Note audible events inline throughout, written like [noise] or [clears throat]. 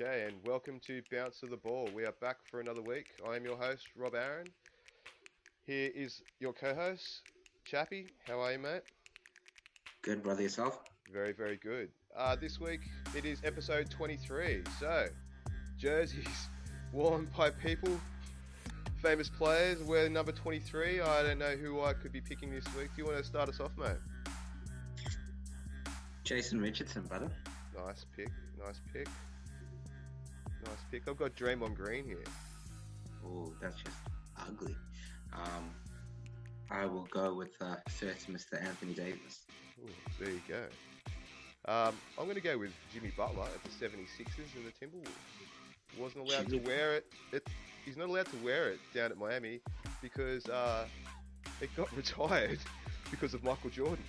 Okay, and welcome to Bounce of the Ball. We are back for another week. I am your host, Rob Aaron. Here is your co-host, Chappie. How are you, mate? Good, brother. Yourself? Very, very good. Uh, this week it is episode 23. So, jerseys [laughs] worn by people, famous players wear number 23. I don't know who I could be picking this week. Do you want to start us off, mate? Jason Richardson, brother. Nice pick. Nice pick. Nice pick. I've got Draymond Green here. Oh, that's just ugly. Um, I will go with uh, certain Mr. Anthony Davis. Ooh, there you go. Um, I'm going to go with Jimmy Butler at the 76ers and the Timberwolves. Wasn't allowed Jimmy- to wear it. it. He's not allowed to wear it down at Miami because uh, it got [laughs] retired because of Michael Jordan.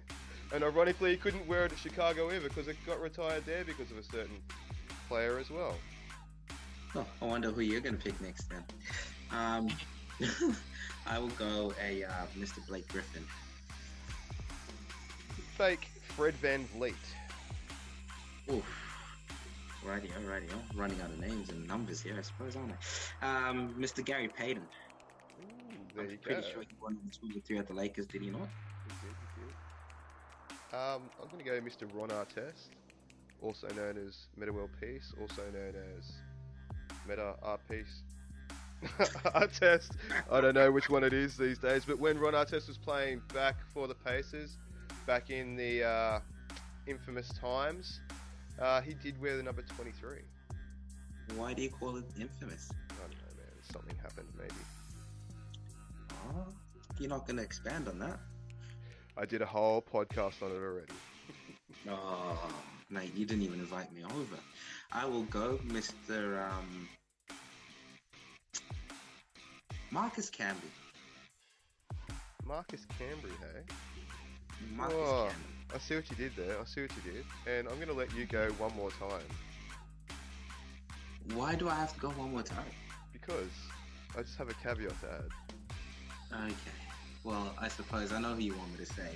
[laughs] and ironically, he couldn't wear it at Chicago either because it got retired there because of a certain player as well. Oh, I wonder who you're going to pick next then. Um, [laughs] I will go a uh, Mr. Blake Griffin. Fake Fred Van Vliet. Oof. Righty, righty. Running out of names and numbers here, I suppose, aren't I? Um, Mr. Gary Payton. Ooh, there I'm you pretty go. sure he won the two or three at the Lakers, did he not? Um, I'm going to go Mr. Ron Artest, also known as Metta World Peace, also known as Metta Art Peace. [laughs] Artest. I don't know which one it is these days, but when Ron Artest was playing back for the Pacers, back in the uh, infamous times, uh, he did wear the number 23. Why do you call it infamous? I don't know, man. Something happened, maybe. Oh, you're not going to expand on that? I did a whole podcast on it already. [laughs] Oh, mate, you didn't even invite me over. I will go, Mr. Um, Marcus Camby. Marcus Cambry, hey? Marcus Oh. Camby. I see what you did there. I see what you did. And I'm going to let you go one more time Why do I have to go one more time? because I just have a caveat to add. Okay. Well, I suppose I know who you want me to say,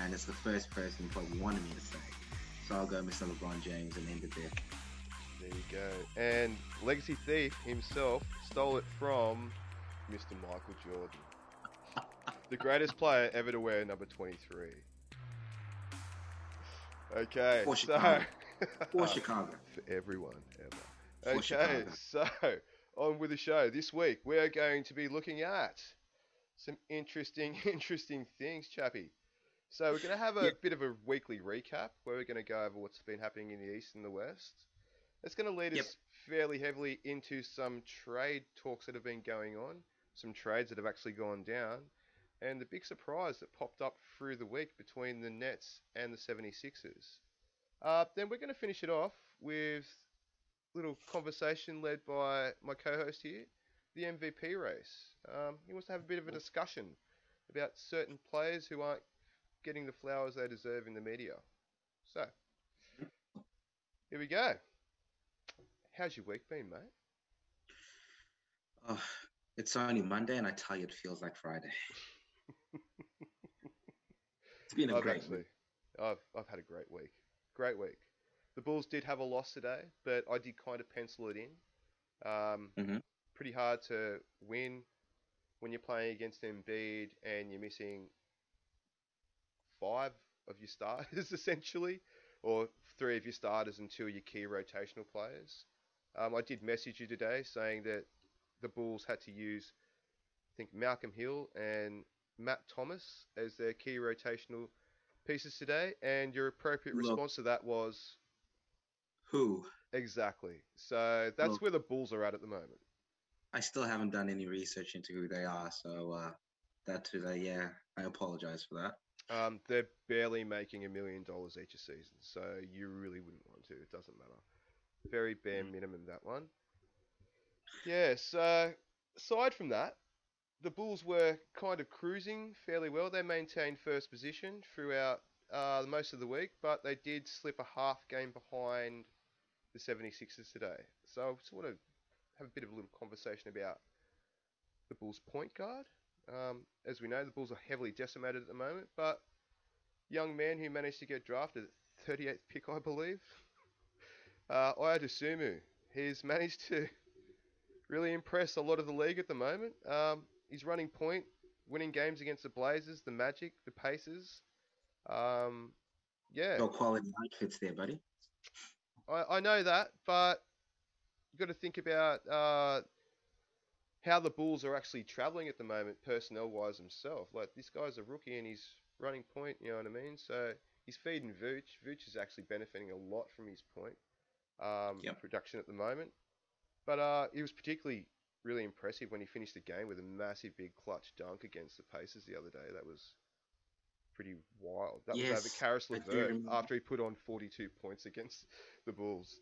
and it's the first person you probably wanted me to say. So I'll go Mr. LeBron James and end it there. There you go. And Legacy Thief himself stole it from Mr. Michael Jordan. the greatest player ever to wear number 23. Okay, For so Chicago. [laughs] For Chicago. for everyone ever. For Okay, Chicago. so on with the show. This week we are going to be looking at some interesting, [laughs] interesting things, Chappie. So we're going to have a Yep. bit of a weekly recap where we're going to go over what's been happening in the East and the West. It's going to lead Yep. us fairly heavily into some trade talks that have been going on, some trades that have actually gone down, and the big surprise that popped up through the week between the Nets and the 76ers. Uh, then we're going to finish it off with a little conversation led by my co-host here, the MVP race. Um, he wants to have a bit of a discussion about certain players who aren't getting the flowers they deserve in the media. So, here we go. How's your week been, mate? Oh, it's only Monday, and I tell you, it feels like Friday. it's been a I've great actually, week. I've, I've had a great week. Great week. The Bulls did have a loss today, but I did kind of pencil it in. Um, Mhm. Pretty hard to win when you're playing against Embiid and you're missing five of your starters, [laughs] essentially, or three of your starters and two of your key rotational players. Um, I did message you today saying that the Bulls had to use, I think, Malcolm Hill and Matt Thomas as their key rotational pieces today, and your appropriate Look. response to that was Who? exactly. So that's Look. where the Bulls are at at the moment. I still haven't done any research into who they are, so uh, that's that today, yeah, I apologize for that. Um, they're barely making a million dollars each a season, so you really wouldn't want to. It doesn't matter. Very bare Mm. minimum that one. Yeah. So aside from that, the Bulls were kind of cruising fairly well. They maintained first position throughout uh, most of the week, but they did slip a half game behind the 76ers today. So I want to have a bit of a little conversation about the Bulls' point guard. Um, as we know, the Bulls are heavily decimated at the moment, but young man who managed to get drafted at 38th pick, I believe. [laughs] uh. He's managed to really impress a lot of the league at the moment. Um, he's running point, winning games against the Blazers, the Magic, the Pacers. Um, yeah, Your quality outfits there, buddy. I, I know that, but you've got to think about uh, how the Bulls are actually traveling at the moment, personnel wise himself. Like this guy's a rookie and he's running point. You know what I mean? So he's feeding Vooch. Vooch is actually benefiting a lot from his point um, Yep. production at the moment. But uh, he was particularly really impressive when he finished the game with a massive big clutch dunk against the Pacers the other day. That was pretty wild. That was Yes, over Caris LeVert after he put on 42 points against [laughs] the Bulls.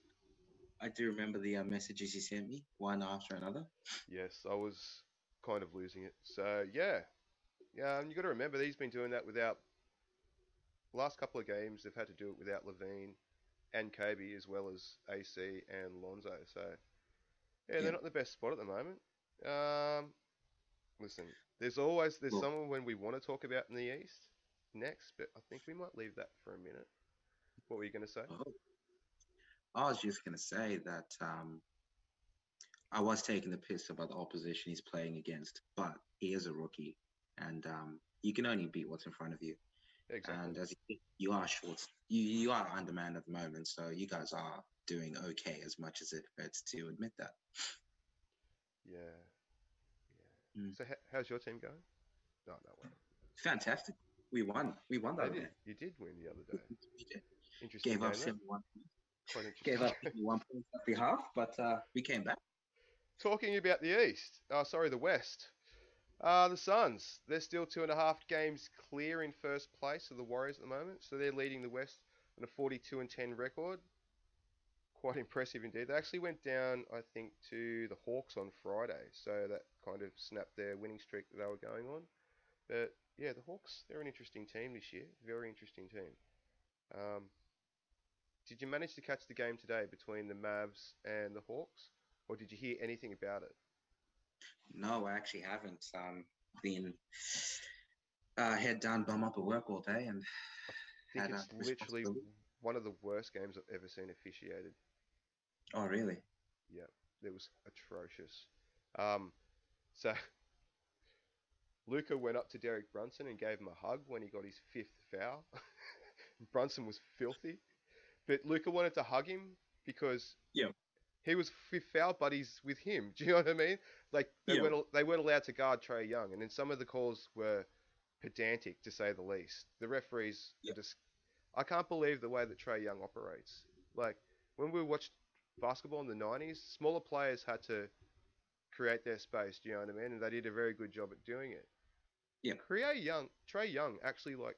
I do remember the uh, messages he sent me, one after another. Yes, I was kind of losing it. So yeah, yeah, and you got to remember that he's been doing that without. Last couple of games, they've had to do it without LaVine and Coby as well as AC and Lonzo. So yeah, Yeah. they're not the best spot at the moment. Um, listen, there's always there's someone when we want to talk about in the East next, but I think we might leave that for a minute. What were you going to say? Oh. I was just gonna say that um, I was taking the piss about the opposition he's playing against, but he is a rookie, and um, you can only beat what's in front of you. Exactly. And as you, you are short, you you are undermanned at the moment, so you guys are doing okay. As much as it hurts to admit that. yeah. Yeah. Mm. So h- how's your team going? No, no, wait. Fantastic. We won. We won Oh, that did, you did win the other day. [laughs] We did. Interesting Gave up that. 71 Quite interesting. gave up 71 points at the half, but uh, we came back. Talking about the East, oh, sorry, the West. Uh, the Suns, they're still two and a half games clear in first place of the Warriors at the moment, so they're leading the West on a 42 and 10 record. Quite impressive indeed. They actually went down, I think, to the Hawks on Friday, so that kind of snapped their winning streak that they were going on. But yeah, the Hawks, they're an interesting team this year. Very interesting team. Um, did you manage to catch the game today between the Mavs and the Hawks? Or did you hear anything about it? No, I actually haven't. Um, been uh, head down, bum up at work all day, and I think it's literally one of the worst games I've ever seen officiated. Oh really? Yeah, it was atrocious. Um, so [laughs] Luka went up to Derek Brunson and gave him a hug when he got his fifth foul. [laughs] Brunson was filthy, but Luka wanted to hug him because Yeah. he was fifth foul buddies with him. [laughs] Do you know what I mean? Like they Yeah. weren't they weren't allowed to guard Trae Young, and then some of the calls were pedantic to say the least. The referees Yeah. just I can't believe the way that Trae Young operates. Like when we watched basketball in the '90s, smaller players had to create their space. Do you know what I mean? And they did a very good job at doing it. Yeah. Trae Young, Trae Young actually like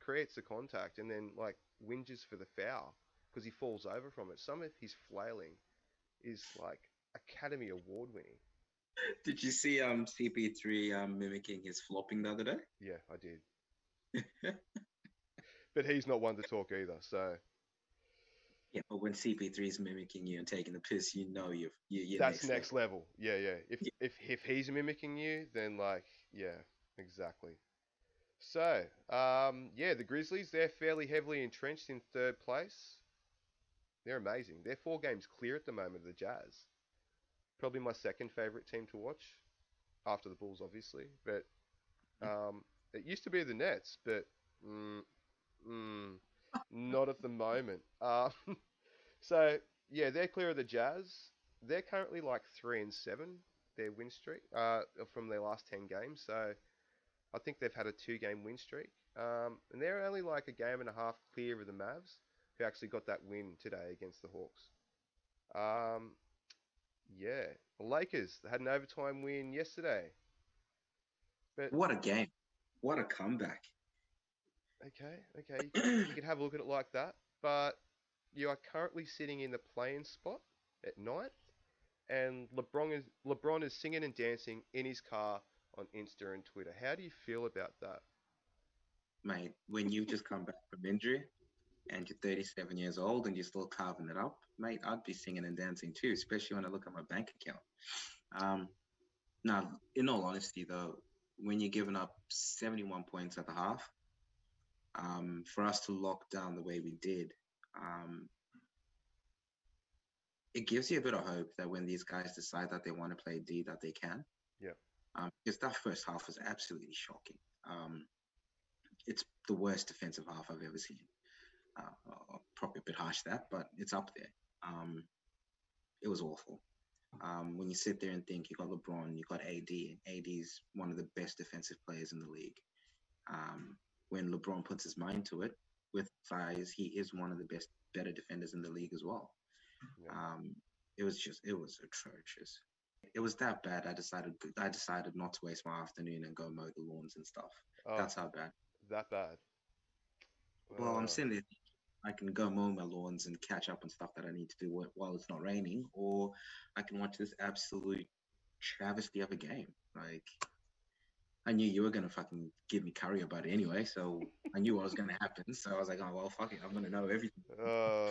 creates the contact and then like whinges for the foul because he falls over from it. Some of his flailing is like Academy Award winning. Did you see um CP3 um, mimicking his flopping the other day? Yeah, I did. [laughs] But he's not one to talk either. So Yeah, but when CP3 is mimicking you and taking the piss, you know you've you, you're that's next, next level. level. Yeah, yeah. If Yeah. if if he's mimicking you, then like yeah, exactly. So, um, yeah, the Grizzlies they're fairly heavily entrenched in third place. They're amazing. They're four games clear at the moment of the Jazz. Probably my second favorite team to watch, after the Bulls, obviously. But um, it used to be the Nets, but mm, mm, not at the moment. Um, [laughs] so yeah, they're clear of the Jazz. They're currently like three and seven. Their win streak uh, from their last ten games. So I think they've had a two-game win streak, um, and they're only like a game and a half clear of the Mavs, who actually got that win today against the Hawks. Um, yeah, the Lakers they had an overtime win yesterday. But What a game! What a comeback! Okay, okay, you can, you can have a look at it like that. But you are currently sitting in the playing spot at night, and LeBron is LeBron is singing and dancing in his car on Insta and Twitter. How do you feel about that? Mate, when you've just come back from injury and you're 37 years old and you're still carving it up, mate, I'd be singing and dancing too, especially when I look at my bank account. Um, now, in all honesty, though, when you're giving up 71 points at the half, um, for us to lock down the way we did, um, it gives you a bit of hope that when these guys decide that they want to play D, that they can. Yeah. Um, because that first half was absolutely shocking. Um, it's the worst defensive half I've ever seen. Uh, probably a bit harsh that, but it's up there. Um, it was awful. Um, when you sit there and think you got LeBron, you got AD, and AD is one of the best defensive players in the league. Um, when LeBron puts his mind to it with size, he is one of the best, better defenders in the league as well. Yeah. Um, it was just, it was atrocious. It was that bad. I decided, I decided not to waste my afternoon and go mow the lawns and stuff. Oh, That's how bad. that bad. Well, Uh, I'm sitting there. I can go mow my lawns and catch up on stuff that I need to do while it's not raining, or I can watch this absolute travesty of a game. Like, I knew you were gonna fucking give me curry about it anyway, so I knew what was gonna happen. So I was like, oh well, fuck it, I'm gonna know everything. Uh,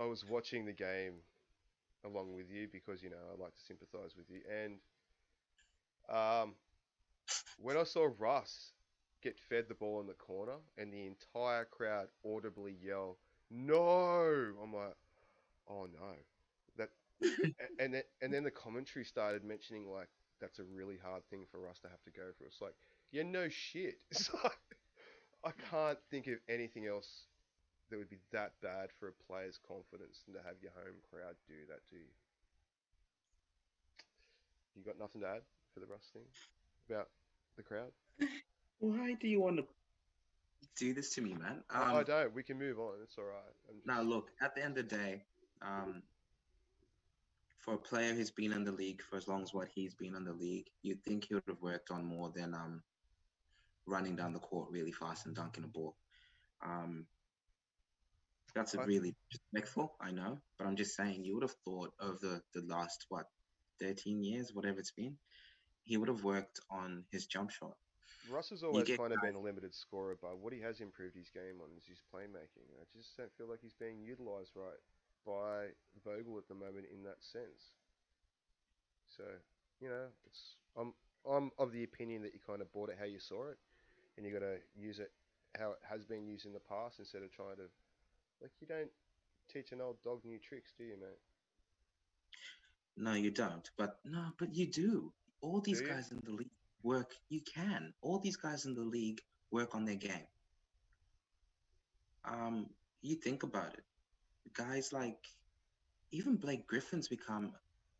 I was watching the game along with you because you know I like to sympathise with you, and um, when I saw Russ get fed the ball in the corner and the entire crowd audibly yell "No!" I'm like, "Oh no!" That and then and then the commentary started mentioning like that's a really hard thing for us to have to go through. It's like, yeah, no shit. [laughs] It's like, I can't think of anything else that would be that bad for a player's confidence than to have your home crowd do that to you. You got nothing to add for the Russ thing about the crowd? [laughs] Why do you want to do this to me, man? I- I Um, don't. We can move on. It's all right. Just, now look, at the end of the day, um, for a player who's been in the league for as long as what he's been in the league, you'd think he would have worked on more than um, running down the court really fast and dunking a ball. Um, that's a really disrespectful, I know, but I'm just saying you would have thought over the the last what 13 years, whatever it's been, he would have worked on his jump shot. Russ has always kind of been a limited scorer, but what he has improved his game on is his playmaking. I just don't feel like he's being utilised right by Vogel at the moment in that sense. So, you know, it's I'm I'm of the opinion that you kind of bought it how you saw it, and you got to use it how it has been used in the past instead of trying to, like, you don't teach an old dog new tricks, do you, mate? No, you don't. But no, but you do. All these Do guys in the league work. You can. All these guys in the league work on their game. Um, you think about it. Guys like even Blake Griffin's become.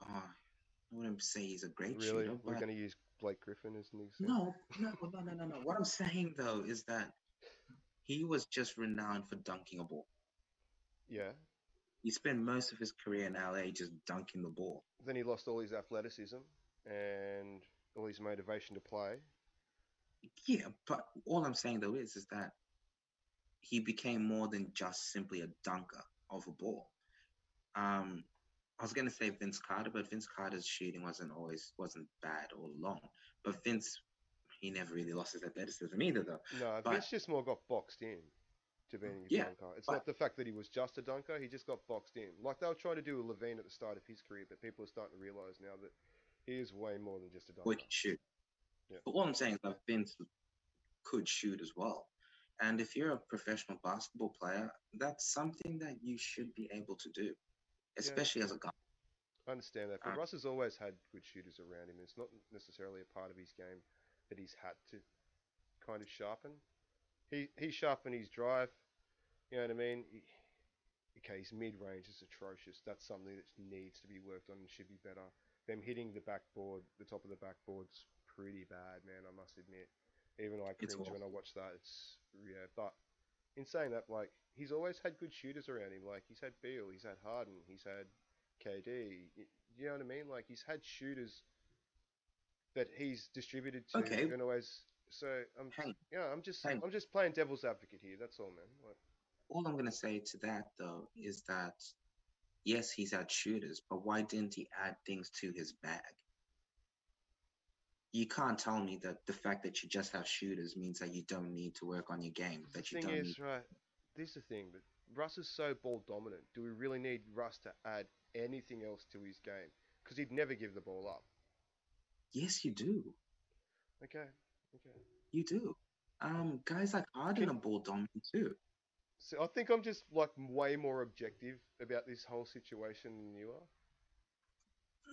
Uh, I wouldn't say he's a great Really, shooter, we're going to use Blake Griffin as an example. no, no, no, no, no, no. What I'm saying though is that he was just renowned for dunking a ball. Yeah. He spent most of his career in LA just dunking the ball. Then he lost all his athleticism and all his motivation to play. Yeah, but all I'm saying though is is that he became more than just simply a dunker of a ball. Um, I was gonna say Vince Carter, but Vince Carter's shooting wasn't always wasn't bad all along. But Vince, he never really lost his athleticism either, though. No, But- Vince just more got boxed in to being a Yeah, dunker. It's but- not the fact that he was just a dunker; he just got boxed in. Like they were trying to do with LaVine at the start of his career, but people are starting to realize now that he is way more than just a dunker. Boy can shoot. Yeah. But what I'm saying is that Vince could shoot as well. And if you're a professional basketball player, that's something that you should be able to do, especially as a guy. I understand that, but Uh, Russ has always had good shooters around him. It's not necessarily a part of his game that he's had to kind of sharpen. He he sharpened his drive. You know what I mean? He, okay, his mid range is atrocious. That's something that needs to be worked on and should be better. Them hitting the backboard, the top of the backboard's pretty bad, man. I must admit. Even I cringe when I watch that. It's yeah, but in saying that, like he's always had good shooters around him. Like he's had Beal, he's had Harden, he's had KD. You know what I mean? Like he's had shooters that he's distributed to Okay. and always. So I'm, Hang, yeah, I'm just, hang. I'm just playing devil's advocate here. That's all, man. Like, all I'm gonna say to that though is that yes, he's had shooters, but why didn't he add things to his bag? You can't tell me that the fact that you just have shooters means that you don't need to work on your game. the That you thing don't is, need. right? This is the thing, but Russ is so ball dominant. Do we really need Russ to add anything else to his game? Because he'd never give the ball up. Yes, you do. Okay, okay. You do. Um, guys like Harden Can- are ball dominant too. So I think I'm just like way more objective about this whole situation than you are.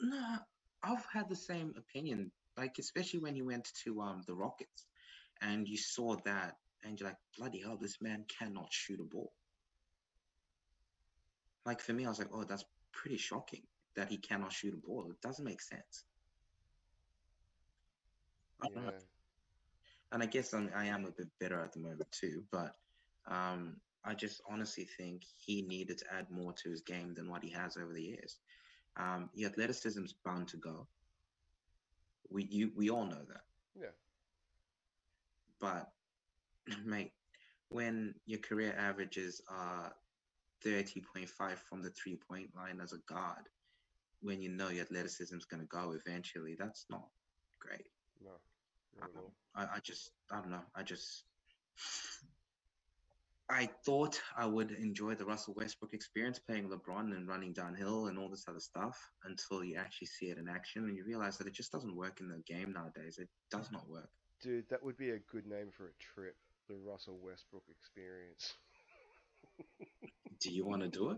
No, I've had the same opinion. Like especially when he went to um the Rockets, and you saw that, and you're like, bloody hell, this man cannot shoot a ball. Like for me, I was like, oh, that's pretty shocking that he cannot shoot a ball. It doesn't make sense. I don't know. Yeah. and I guess I'm, I am a bit better at the moment too. But um, I just honestly think he needed to add more to his game than what he has over the years. Um, the athleticism's bound to go. We you we all know that. Yeah. But [clears throat] mate, when your career averages are thirty point five from the three point line as a guard, when you know your athleticism is going to go eventually, that's not great. No. Um. I, I just I don't know. I just I thought I would enjoy the Russell Westbrook experience playing LeBron and running downhill and all this other stuff until you actually see it in action and you realize that it just doesn't work in the game nowadays. It does not work. Dude, that would be a good name for a trip. The Russell Westbrook experience. [laughs] Do you want to do it?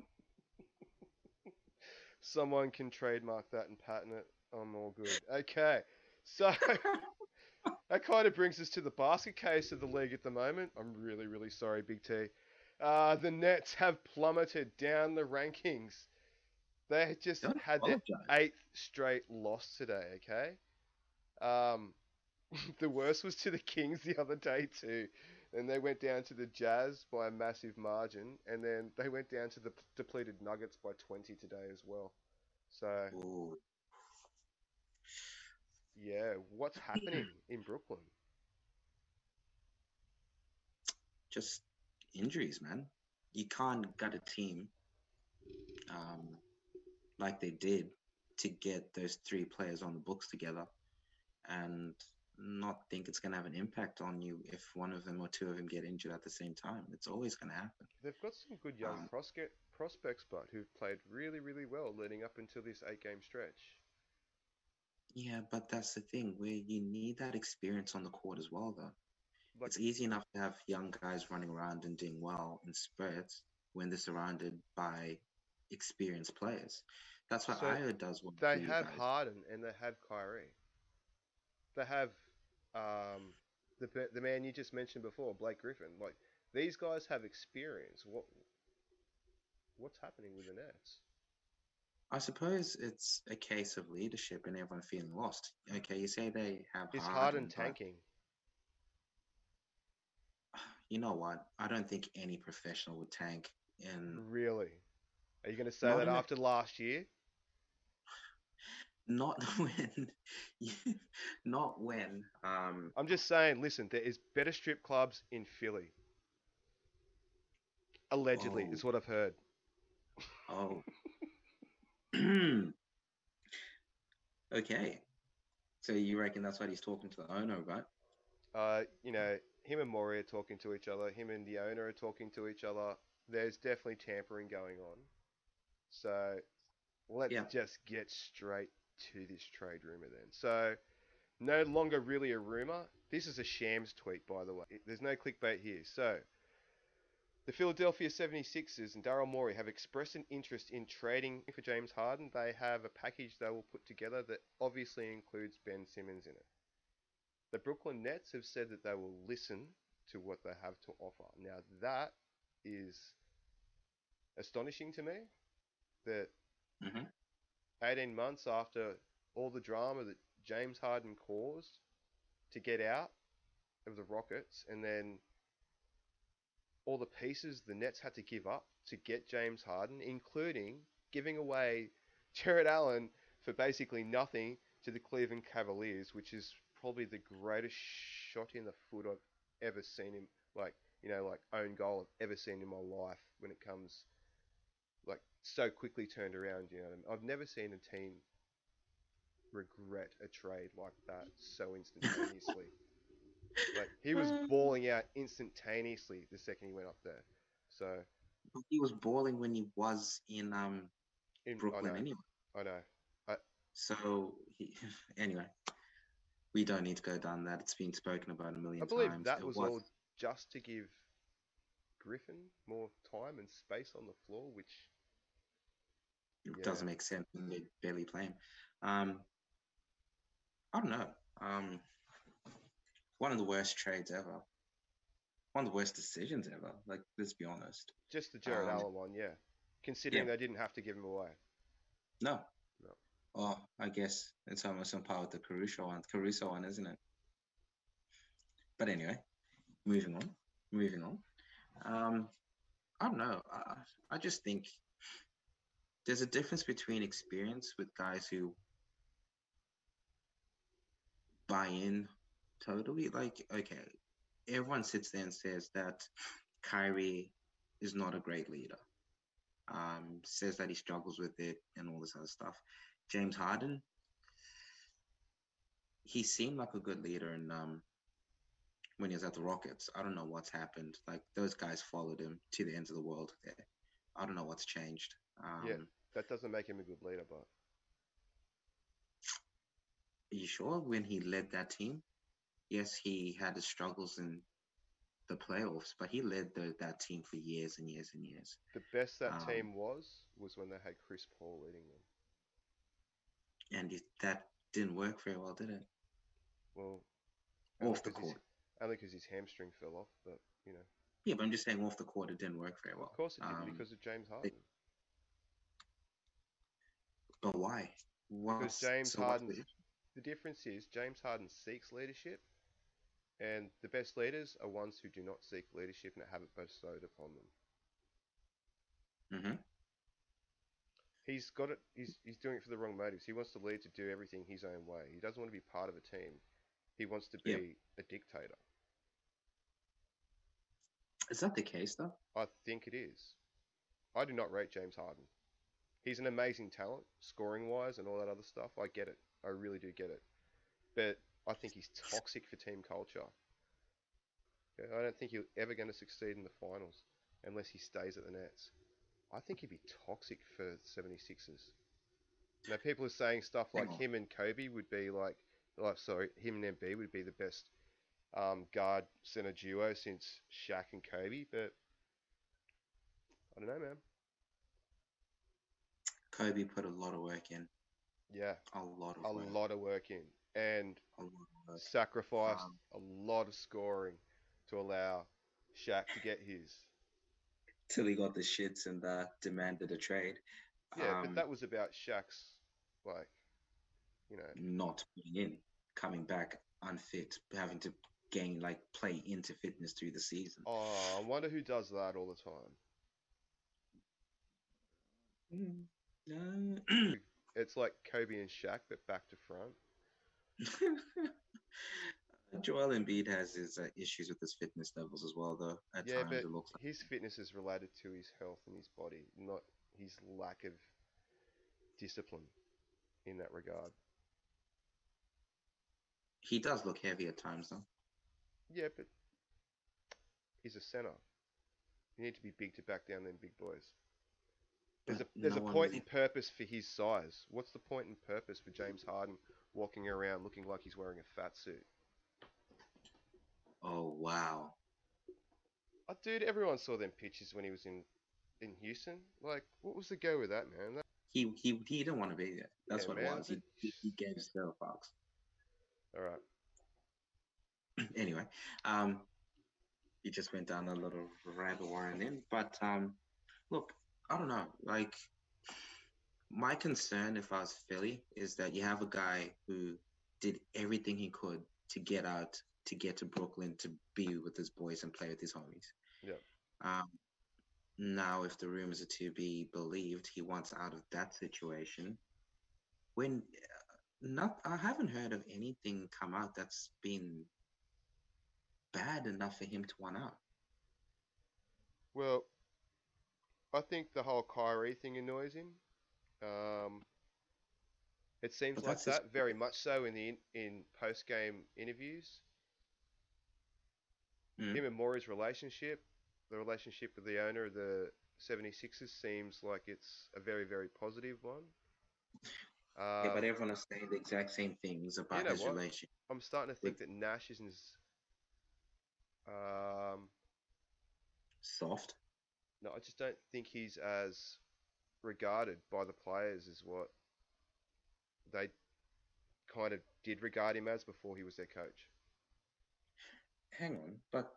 Someone can trademark that and patent it. I'm all good. Okay. So [laughs] that kind of brings us to the basket case of the league at the moment. I'm really, really sorry, Big T. Uh, the Nets have plummeted down the rankings. They just Don't had their eighth straight loss today, okay? Um, [laughs] the worst was to the Kings the other day, too. And they went down to the Jazz by a massive margin. And then they went down to the depleted Nuggets by 20 today as well. So, Ooh. Yeah, what's happening [clears throat] in Brooklyn? Just injuries, man. You can't gut a team um, like they did to get those three players on the books together and not think it's going to have an impact on you if one of them or two of them get injured at the same time. It's always going to happen. They've got some good young Um, prospe- prospects, but who've played really, really well leading up until this eight game stretch. Yeah, but that's the thing where you need that experience on the court as well, though. Like, it's easy enough to have young guys running around and doing well in spurts when they're surrounded by experienced players. That's what So Io does. Well they have guys. Harden and they have Kyrie. They have um, the the man you just mentioned before, Blake Griffin. Like these guys have experience. What what's happening with the Nets? I suppose it's a case of leadership and everyone feeling lost. Okay, you say they have Is Harden, Harden but tanking? [sighs] You know what? I don't think any professional would tank. And Really? Are you going to say Not that in a- after last year? [sighs] not [laughs] when, not when. Um, I'm just saying. Listen, there is better strip clubs in Philly. Allegedly, Whoa. is what I've heard. Oh. [laughs] [clears throat] okay. So you reckon that's what he's talking to the owner right? Uh, you know, him and Morey are talking to each other. Him and the owner are talking to each other. There's definitely tampering going on. So let's Yeah. just get straight to this trade rumor then. So no longer really a rumor. This is a Shams tweet, by the way. There's no clickbait here. So the Philadelphia 76ers and Daryl Morey have expressed an interest in trading for James Harden. They have a package they will put together that obviously includes Ben Simmons in it. The Brooklyn Nets have said that they will listen to what they have to offer. Now that is astonishing to me that hmm 18 months after all the drama that James Harden caused to get out of the Rockets and then all the pieces the Nets had to give up to get James Harden, including giving away Jarrett Allen for basically nothing to the Cleveland Cavaliers, which is probably the greatest shot in the foot I've ever seen him like, you know, like own goal I've ever seen in my life when it comes like so quickly turned around, you know. what I mean? I've never seen a team regret a trade like that so [laughs] instantaneously. Like he was balling out instantaneously the second he went up there. So He was balling when he was in um in, I Brooklyn know, anyway. I know. So he, [laughs] anyway, we don't need to go down that. It's been spoken about a million I believe times. that It was all just to give Griffin more time and space on the floor, which It Yeah. doesn't make sense when they barely play him. Um, I don't know. Um, one of the worst trades ever. One of the worst decisions ever. Like, let's be honest. just the Jarrett Um, Allen one, yeah. Considering yeah. they didn't have to give him away. No. No. Oh, I guess it's almost on par with the Caruso one. Caruso one, isn't it? But anyway, moving on. Moving on. Um, I don't know. I, I just think there's a difference between experience with guys who buy in totally. Like, okay, everyone sits there and says that Kyrie is not a great leader. Um, says that he struggles with it and all this other stuff. James Harden, he seemed like a good leader and um when he was at the Rockets. I don't know what's happened. Like those guys followed him to the ends of the world there. I don't know what's changed. Um, Yeah. That doesn't make him a good leader, but Are you sure when he led that team? Yes, he had his struggles in the playoffs, but he led the, that team for years and years and years. the best that Um, team was was when they had Chris Paul leading them. And that didn't work very well, did it? Well, Off the 'cause his- court. only because his hamstring fell off, but you know, Yeah, but I'm just saying off the court it didn't work very well. of course it didn't Um, because of James Harden. But why? Because James so Harden- The difference is James Harden seeks leadership, and the best leaders are ones who do not seek leadership and have it bestowed upon them. Mhm. He's got it. He's he's doing it for the wrong motives. He wants to lead to do everything his own way. He doesn't want to be part of a team. He wants to be Yep. a dictator. Is that the case though? I think it is. I do not rate James Harden. He's an amazing talent, scoring wise, and all that other stuff. I get it. I really do get it. But I think he's toxic for team culture. Yeah, I don't think he's ever going to succeed in the finals unless he stays at the Nets. I think he'd be toxic for 76ers. Now, people are saying stuff like him and Kobe would be like, like sorry, him and Embiid would be the best um, guard center duo since Shaq and Kobe, but I don't know, man. Kobe put a lot of work in. Yeah, A lot of a work. lot of work in and A lot of work. sacrificed Um, a lot of scoring to allow Shaq to get his. Till he got the shits and uh, demanded a trade. Yeah, Um, but that was about Shaq's, like, you know, not putting in, coming back unfit, having to gain like play into fitness through the season. oh, I wonder who does that all the time. Mm, no. [clears throat] It's like Kobe and Shaq, but back to front. [laughs] Joel Embiid has his uh, issues with his fitness levels as well, though. At Yeah, times but it looks like his fitness is related to his health and his body, not his lack of discipline in that regard. he does look heavy at times, though. Yeah, but he's a center. You need to be big to back down them big boys. There's a there's no a point and purpose for his size. What's the point and purpose for James Harden walking around looking like he's wearing a fat suit? Oh wow. Oh, dude, everyone saw them pictures when he was in in Houston. Like, what was the go with that, man? That, He he he didn't want to be there. That's Yeah, what man, it was. He, he, gave zero fucks. all right. [clears throat] anyway, um, he just went down a little rabbit warren then. But um, look, I don't know. Like, my concern if I was Philly is that you have a guy who did everything he could to get out, to get to Brooklyn, to be with his boys and play with his homies. Yep. Um, now, if the rumors are to be believed, he wants out of that situation. When uh, not, I haven't heard of anything come out that's been bad enough for him to want out. Well, I think the whole Kyrie thing annoys him. Um, it seems like that's his- that very much so in the in, in post game interviews. Mm. Him and Morey's relationship, the relationship with the owner of the 76ers seems like it's a very very positive one. yeah, Um, but everyone is saying the exact same things about know his what? relation. I'm starting to think with- that Nash isn't as um, soft. No, I just don't think he's as regarded by the players as what they kind of did regard him as before he was their coach. Hang on, but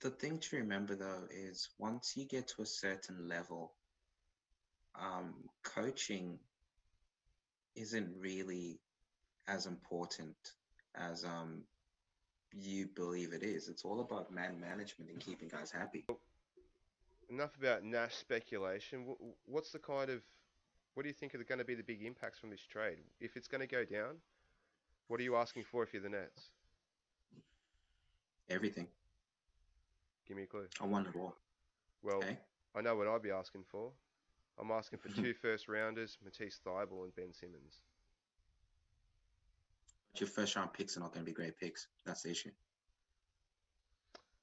the thing to remember though is once you get to a certain level, um, coaching isn't really as important as um, you believe it is. It's all about man management and keeping guys happy. Enough about Nash speculation. What's the kind of what do you think are going to be the big impacts from this trade? If it's going to go down, what are you asking for if you're the Nets? Everything. Give me a clue. I want it all. Well, Okay. I know what I'd be asking for. I'm asking for [laughs] two first rounders, Matisse Thybulle and Ben Simmons. But your first round picks are not going to be great picks. That's the issue.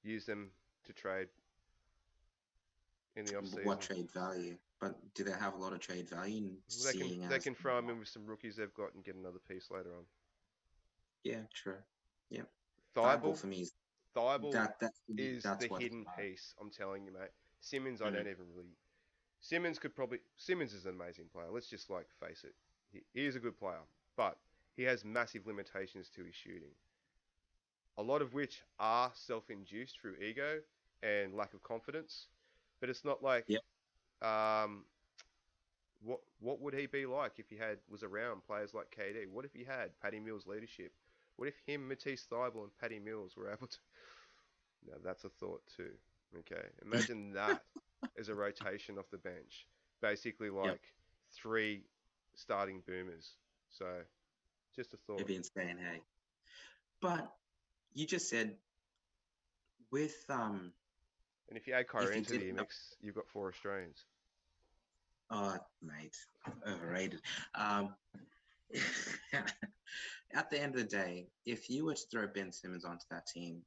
Use them to trade in the off But season. What trade value? But do they have a lot of trade value? In They seeing can they can throw him in with some rookies they've got and get another piece later on. Yeah, true. Thybulle, Thybulle for me is Thybulle that. That is that's the hidden piece. I'm telling you, mate. Simmons, I Mhm. don't even really. Simmons could probably. Simmons is an amazing player. Let's just like face it. He, he is a good player, but he has massive limitations to his shooting. A lot of which are self-induced through ego and lack of confidence. But it's not like. Yep. Um. What what would he be like if he had was around players like KD? What if he had Patty Mills' leadership? What if him, Matisse Thybulle, and Patty Mills were able to? [laughs] Now that's a thought too. Okay, imagine [laughs] that as a rotation off the bench, basically like three starting boomers. So, just a thought. It'd be insane, hey. But you just said with um And if you add Kyrie into the mix, you've got four Australians. oh mate, overrated. Um [laughs] at the end of the day, if you were to throw Ben Simmons onto that team,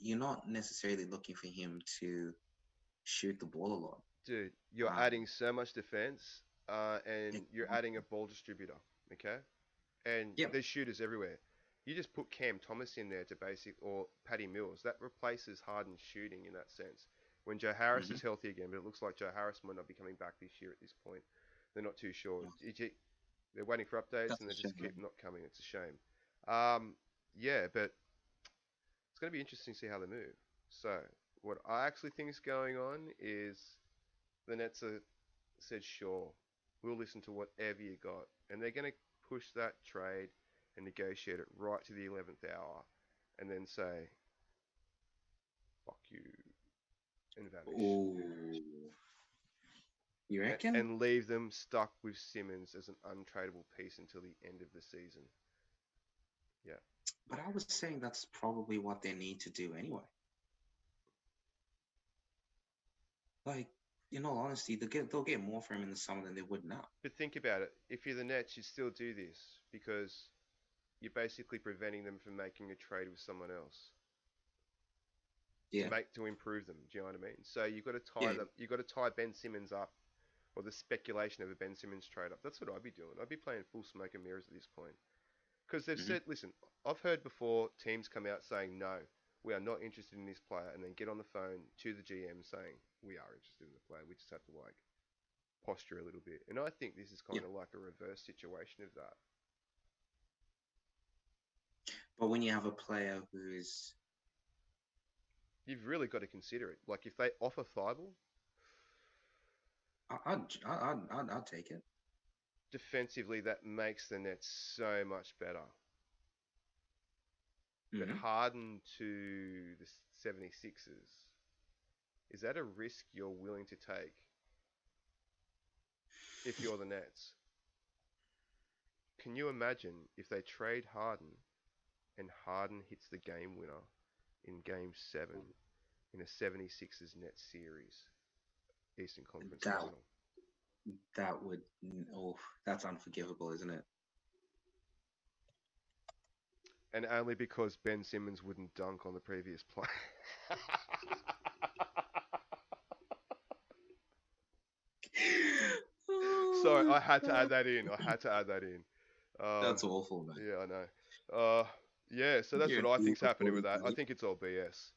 you're not necessarily looking for him to shoot the ball a lot. Dude, you're Um, adding so much defense, uh, and you're adding a ball distributor. Okay, and Yep. there's shooters everywhere. You just put Cam Thomas in there to basic or Patty Mills. That replaces Harden's shooting in that sense. When Joe Harris is healthy again, but it looks like Joe Harris might not be coming back this year at this point. They're not too sure. They're waiting for updates That's and they just keep not coming. It's a shame. Um, yeah, but it's going to be interesting to see how they move. So, what I actually think is going on is the Nets are said, sure, we'll listen to whatever you got. And they're going to push that trade and negotiate it right to the 11th hour and then say, fuck you, and vanish. Ooh. You reckon? And leave them stuck with Simmons as an untradeable piece until the end of the season. Yeah. But I was saying that's probably what they need to do anyway. Like, in all honesty, they'll get they'll get more for him in the summer than they would now. But think about it. If you're the Nets, you still do this because you're basically preventing them from making a trade with someone else. Yeah. To make to improve them. Do you know what I mean? So you've got to tie Yeah. them. You've got to tie Ben Simmons up, or the speculation of a Ben Simmons trade up. That's what I'd be doing. I'd be playing full smoke and mirrors at this point. Because they've Mhm. said, listen, I've heard before teams come out saying no, we are not interested in this player, and then get on the phone to the GM saying we are interested in the player. We just have to like posture a little bit. And I think this is kind of like a reverse situation of that. But when you have a player who's You've really got to consider it. Like if they offer Thybulle, I- I'd I'd I'd, I'd take it. defensively that makes the Nets so much better. But Mhm. Harden to the 76ers, is that a risk you're willing to take if you're the Nets? Can you imagine if they trade Harden and Harden hits the game winner in game 7 in a 76ers Nets series? Eastern Conference That- Final. That would oh, that's unforgivable, isn't it? And only because Ben Simmons wouldn't dunk on the previous play. [laughs] Sorry, I had to add that in. I had to add that in. Um, That's awful, man. Yeah, I know. Uh, yeah, so that's You're what I think's happening with that. I think it's all BS.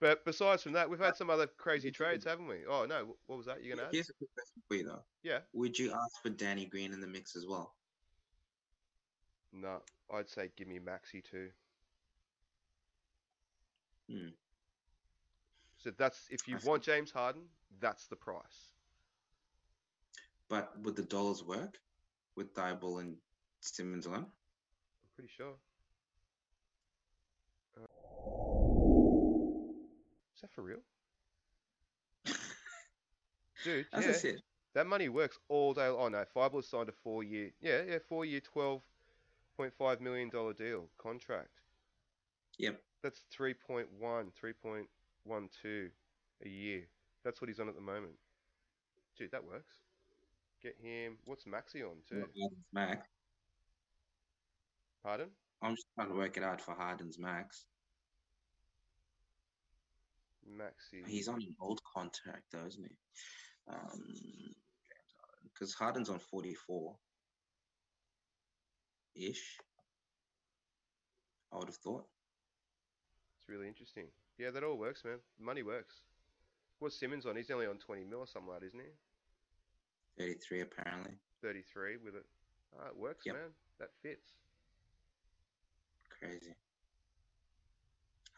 But besides from that, we've had some other crazy trades, haven't we? Oh no, what was that? You're gonna add? Here's a quick question for you though. Yeah. Would you ask for Danny Green in the mix as well? No, I'd say give me Maxey too. Hmm. So that's if you I see. want James Harden, that's the price. But would the dollars work with Thybulle and Simmons alone? I'm pretty sure. Uh, is that for real? [laughs] Dude, yeah, that money works all day. Oh no, Fireball signed a four-year, yeah, yeah, four-year, twelve point five million dollar deal contract. Yep. That's 3.1, 3.12 a year. That's what he's on at the moment. Dude, that works. Get him. What's Maxey on too? max. Pardon? I'm just trying to work it out for Harden's max. Maxey. He's on an old contract though, isn't he? Um, because Harden's on 44 ish. I would have thought. It's really interesting. Yeah, that all works, man. Money works. What's Simmons on? He's only on 20 mil or something like that, isn't he? 33 apparently. 33 with it. Ah, it works, Yep. man. That fits. Crazy.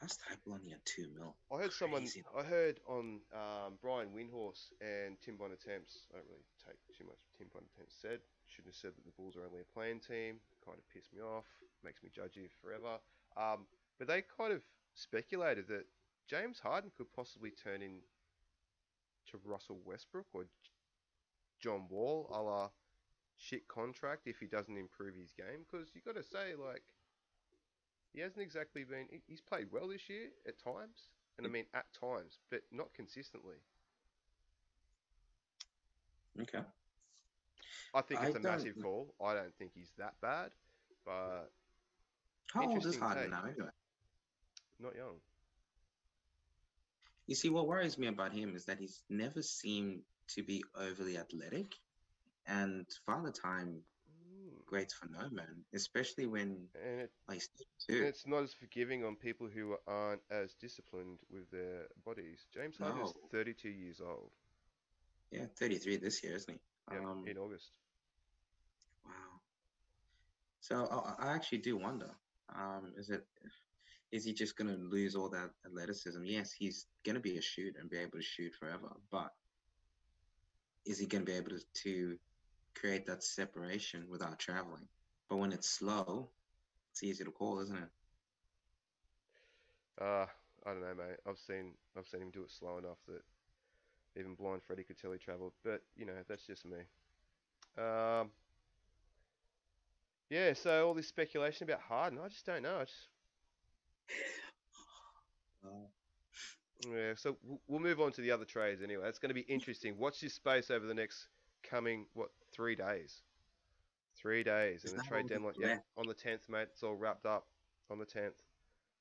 How's Thybulle only at 2 mil? I heard someone. Crazy. I heard on um, Brian Windhorst and Tim Bontemps. I don't really take too much. Tim Bontemps said shouldn't have said that the Bulls are only a playing team. Kind of pissed me off. Makes me judge you forever. Um, but they kind of speculated that James Harden could possibly turn in to Russell Westbrook or John Wall, a la shit contract if he doesn't improve his game. Because you got to say like. He hasn't exactly been. He's played well this year at times, and I mean at times, but not consistently. Okay. I think it's a massive fall. I don't think he's that bad, but How old is Harden now anyway? not young. You see, what worries me about him is that he's never seemed to be overly athletic. And Father Time Grates for no man, especially when And, it, like and it's not as forgiving on people who aren't as disciplined with their bodies. James Harden is 32 years old. Yeah, 33 this year, isn't he? Yeah, Um, in August. Wow. So I, I actually do wonder: um, is it is he just going to lose all that athleticism? Yes, he's going to be a shoot and be able to shoot forever, but is he going to be able to, to create that separation without traveling? But when it's slow, it's easy to call, isn't it? Uh, I don't know, mate. I've seen I've seen him do it slow enough that even blind Freddie could tell he travelled. But you know, that's just me. Um, yeah. So all this speculation about Harden, I just don't know. I just [sighs] Yeah, so we'll move on to the other trades anyway. It's going to be interesting. Watch this space over the next coming what three days? Three days, and the trade deadline. Yeah, on the tenth, mate. It's all wrapped up on the tenth.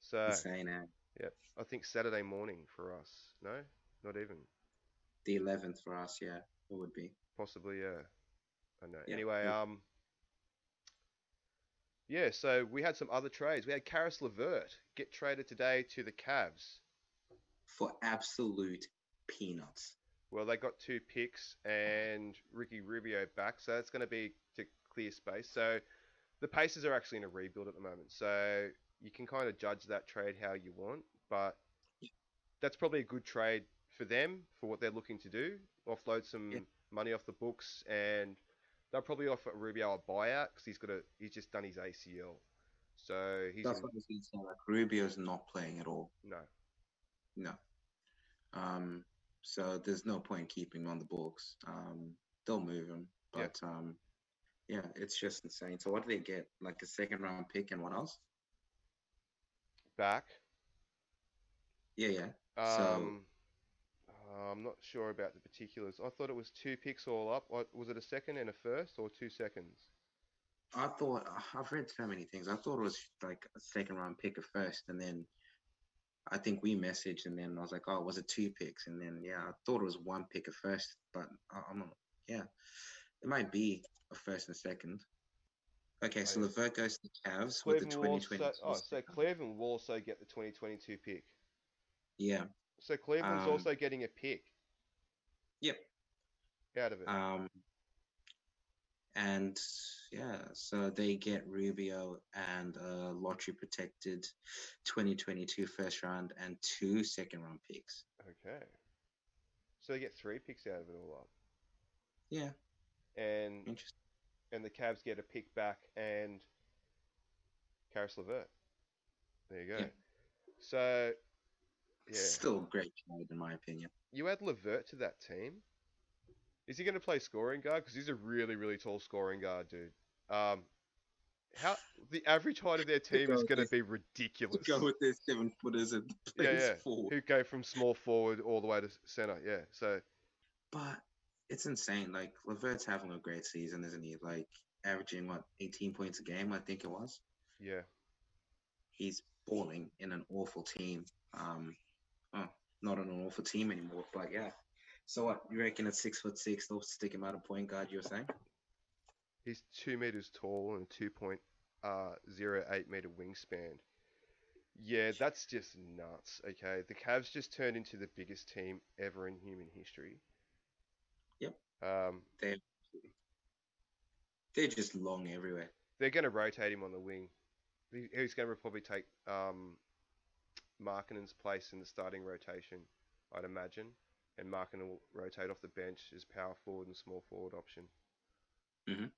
So insane, eh? yeah, I think Saturday morning for us. No, not even. The 11th for us, yeah, it would be. Possibly, yeah. I know. Yeah, Anyway, yeah. um, yeah. So we had some other trades. We had Caris LeVert get traded today to the Cavs. For absolute peanuts. Well, they got two picks and Ricky Rubio back, so that's going to be to clear space. So the Pacers are actually in a rebuild at the moment, so you can kind of judge that trade how you want, but that's probably a good trade for them for what they're looking to do. Offload some Yeah. money off the books, and they'll probably offer Rubio a buyout because he's got a he's just done his ACL, so he's That's in, what I was going to say. Like, Rubio's not playing at all. no. No. Um, so there's no point keeping him on the books. Um, they'll move him, Yeah. but um, yeah, it's just insane. So what do they get? Like a second round pick and what else? back. Yeah, yeah. Um, So- uh, I'm not sure about the particulars. I thought it was two picks all up. Was it a second and a first, or two seconds? I thought I've read so many things. I thought it was like a second round pick at first, and then I think we messaged, and then I was like, oh, was it two picks? And then yeah, I thought it was one pick at first, but I- I'm not. Yeah, it might be a first and a second. Okay, so yeah. LeVert goes to the Cavs with the Cleveland will also, 2020. oh, so Cleveland will also get the 2022 pick. Yeah, So Cleveland's Um, also getting a pick Yep. out of it. Um, and yeah, so they get Rubio and a lottery protected 2022 first round and two second round picks. okay. So they get three picks out of it all up, Yeah, and interesting. and the Cavs get a pick back and Caris LeVert. There you go. Yeah. So yeah, Still great trade in my opinion. you add LeVert to that team. Is he going to play scoring guard? Because he's a really, really tall scoring guard, dude. Um, how the average height of their [laughs] team is going to be ridiculous. Go with their seven footers and [laughs] Yeah, yeah. forward. Who go from small forward all the way to center? Yeah. So But it's insane. Like LeVert's having a great season, isn't he? Like averaging what 18 points a game, I think it was. yeah, He's balling in an awful team. Um, oh, not an awful team anymore. But yeah. So what? You reckon at six foot six, they'll stick him out of point guard? You're saying? he's two meters tall and two point uh zero eight meter wingspan. Yeah, that's just nuts. Okay, the Cavs just turned into the biggest team ever in human history. Yep. Um, they're they're just long everywhere. they're going to rotate him on the wing. He's going to probably take um, Markkanen's place in the starting rotation, I'd imagine. And Markkanen will rotate off the bench as power forward and small forward option. Mhm.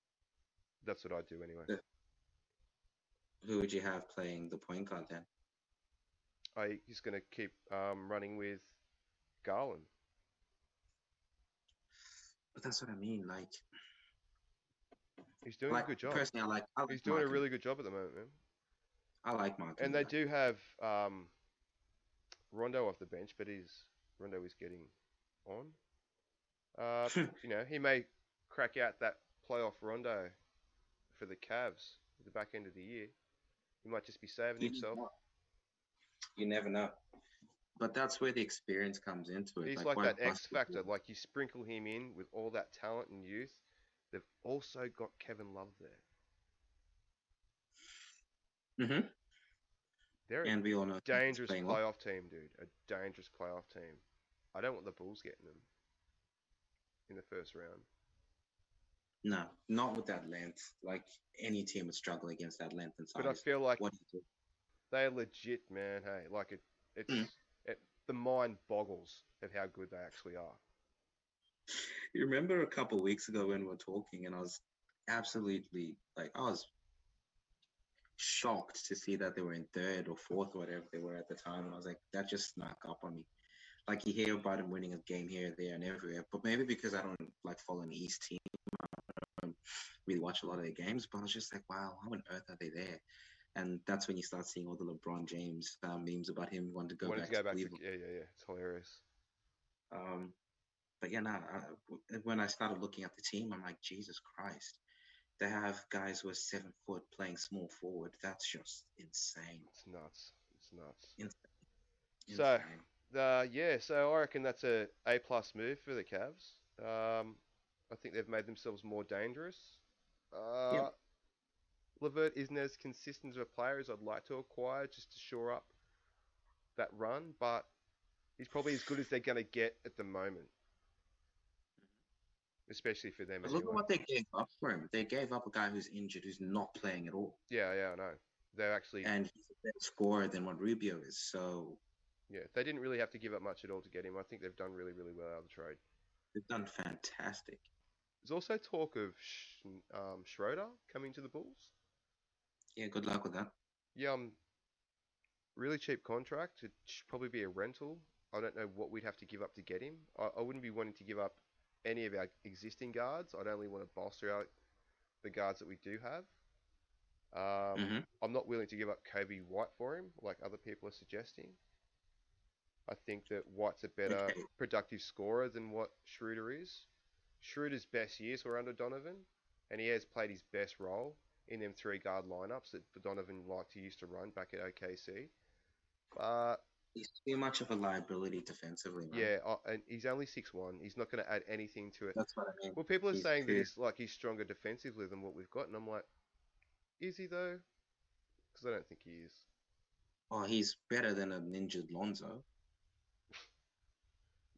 That's what I'd do anyway. Who would you have playing the point guard then? I, he's going to keep um, running with Garland. But that's what I mean. Like, He's doing like a good job. personally, I like. I like He's doing a really good job at the moment, man. I like Mark. And they do have um, Rondo off the bench, but he's Rondo is getting on. Uh, you know, he may crack out that playoff Rondo for the Cavs at the back end of the year. He might just be saving You himself. know. You never know. But that's where the experience comes into it. He's like, why that X basketball- factor. Like you sprinkle him in with all that talent and youth. They've also got Kevin Love there. Mhm. They're a And we all know dangerous playoff team, dude. A dangerous playoff team. I don't want the Bulls getting them in the first round. No, not with that length. Like any team would struggle against that length and size. But I feel like what do you do? they're legit, man. Hey, like it, it's Mm. it, the mind boggles at how good they actually are. You remember a couple weeks ago when we were talking, and I was absolutely like, I was shocked to see that they were in third or fourth or whatever they were at the time, and I was like, that just snuck up on me. Like you hear about them winning a game here, there, and everywhere, but maybe because I don't like follow an East team, I don't really watch a lot of their games. But I was just like, wow, how on earth are they there? And that's when you start seeing all the LeBron James um, memes about him wanting to go Wanted back to go to back to yeah, yeah, yeah. It's hilarious. Um, but yeah, no, I, when I started looking at the team, I'm like, Jesus Christ. They have guys who are seven foot playing small forward. That's just insane. It's nuts. It's nuts. insane. So- Uh, yeah, so I reckon that's a A plus move for the Cavs. Um, I think they've made themselves more dangerous. Uh, Yep. LeVert isn't as consistent of a player as I'd like to acquire just to shore up that run, but he's probably as good as they're going to get at the moment, especially for them. But look at what they gave up for him. They gave up a guy who's injured, who's not playing at all, Yeah, yeah, I know. They're actually and he's a better scorer than what Rubio is. So yeah, they didn't really have to give up much at all to get him. I think they've done really, really well out of the trade. they've done fantastic. There's also talk of Sh- um, Schroeder coming to the Bulls. Yeah, good luck with that. Yeah, um, really cheap contract. It should probably be a rental. I don't know what we'd have to give up to get him. I, I wouldn't be wanting to give up any of our existing guards. I'd only want to bolster out the guards that we do have. Um, hmm I'm not willing to give up Coby White for him, like other people are suggesting. I think that White's a better Okay. productive scorer than what Schroeder is. Schroeder's best years were under Donovan, and he has played his best role in them three guard lineups that Donovan liked to used to run back at OKC. But He's too much of a liability defensively. Man. yeah, uh, and he's only six one. He's not going to add anything to it. that's what I mean. Well, people are He's saying that too- he's like he's stronger defensively than what we've got, and I'm like, is he though? Because I don't think he is. Oh, he's better than an injured Lonzo.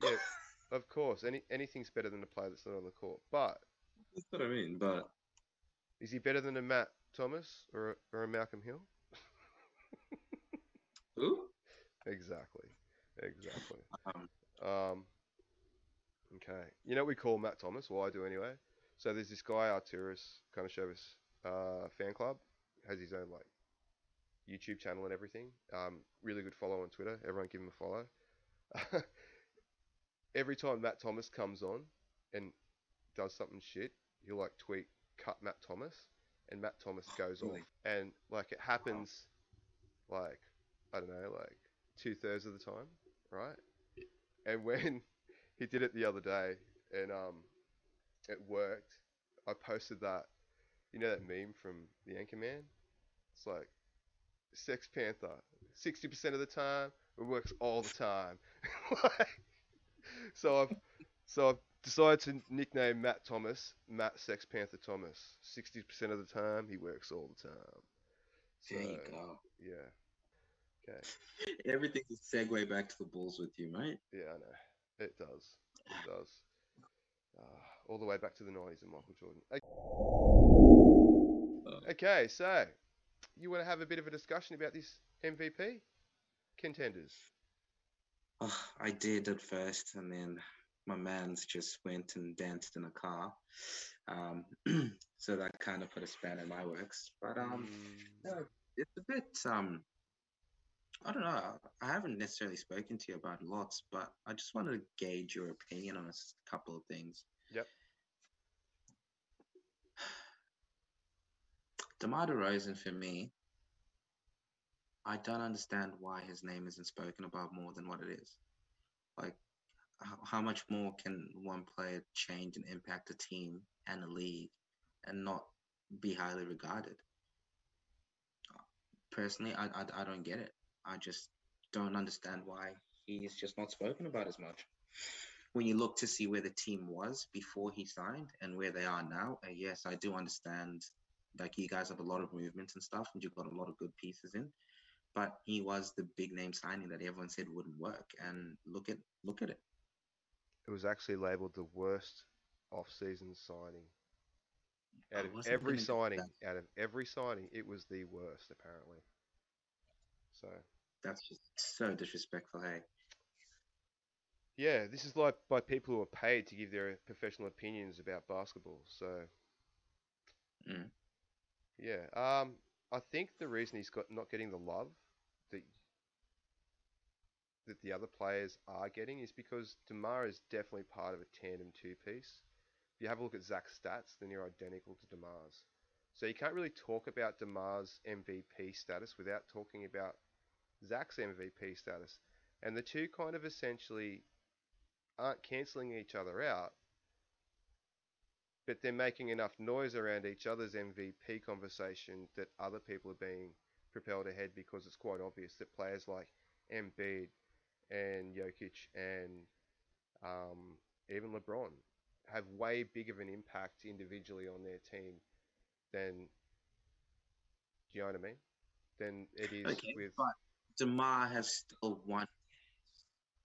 Yeah, [laughs] of course. Any anything's better than a player that's not on the court. But That's what I mean. But is he better than a Matt Thomas or a, or a Malcolm Hill? [laughs] who? Exactly. Exactly. Um, Um, okay. You know what we call Matt Thomas? Well, I do anyway. So there's this guy, Arturas Karnisovas, uh, fan club. Has his own, like, YouTube channel and everything. Um, really good follow on Twitter. Everyone give him a follow. [laughs] Every time Matt Thomas comes on and does something shit, he'll, like, tweet, cut Matt Thomas. And Matt Thomas goes Really? off. And, like, it happens, like, I don't know, like, two thirds of the time, right? And when [laughs] he did it the other day and um it worked, I posted that you know that meme from the Anchorman? It's like Sex Panther. Sixty percent of the time, it works all the time. [laughs] Like, so I've so I've decided to nickname Matt Thomas Matt Sex Panther Thomas. Sixty percent of the time, he works all the time. there you go. Yeah. Okay. [laughs] Everything's a segue back to the Bulls with you, mate. Yeah, I know. It does. It does. Uh, all the way back to the 90s and Michael Jordan. O- Okay, so you want to have a bit of a discussion about this MVP contenders? Oh, I did at first, and then my man's just went and danced in a car. Um, [clears throat] so that kind of put a span in my works. But um, Mm, no, it's a bit um, I don't know. I haven't necessarily spoken to you about lots, but I just wanted to gauge your opinion on a couple of things. Yep. [sighs] DeMar DeRozan for me, I don't understand why his name isn't spoken about more than what it is. Like, how, how much more can one player change and impact a team and a league and not be highly regarded? Personally, I, I, I don't get it. I just don't understand why he's just not spoken about as much. When you look to see where the team was before he signed and where they are now, uh, yes, I do understand. Like you guys have a lot of movements and stuff, and you've got a lot of good pieces in. But he was the big name signing that everyone said wouldn't work, and look at look at it. it was actually labelled the worst off-season signing. Out of every signing, out of every signing, it was the worst apparently. So That's just so disrespectful. Hey, yeah, this is like by people who are paid to give their professional opinions about basketball. So Mm. yeah, um, I think the reason he's got not getting the love that the other players are getting is because Demar is definitely part of a tandem two piece. If you have a look at Zach's stats, then you're identical to Demar's. So you can't really talk about Demar's MVP status without talking about Zach's MVP status. And the two kind of essentially aren't cancelling each other out, but they're making enough noise around each other's MVP conversation that other people are being propelled ahead because it's quite obvious that players like Embiid and Jokic and um, even LeBron have way big of an impact individually on their team than, do you know what I mean? Than it is Okay, with. but Demar has still won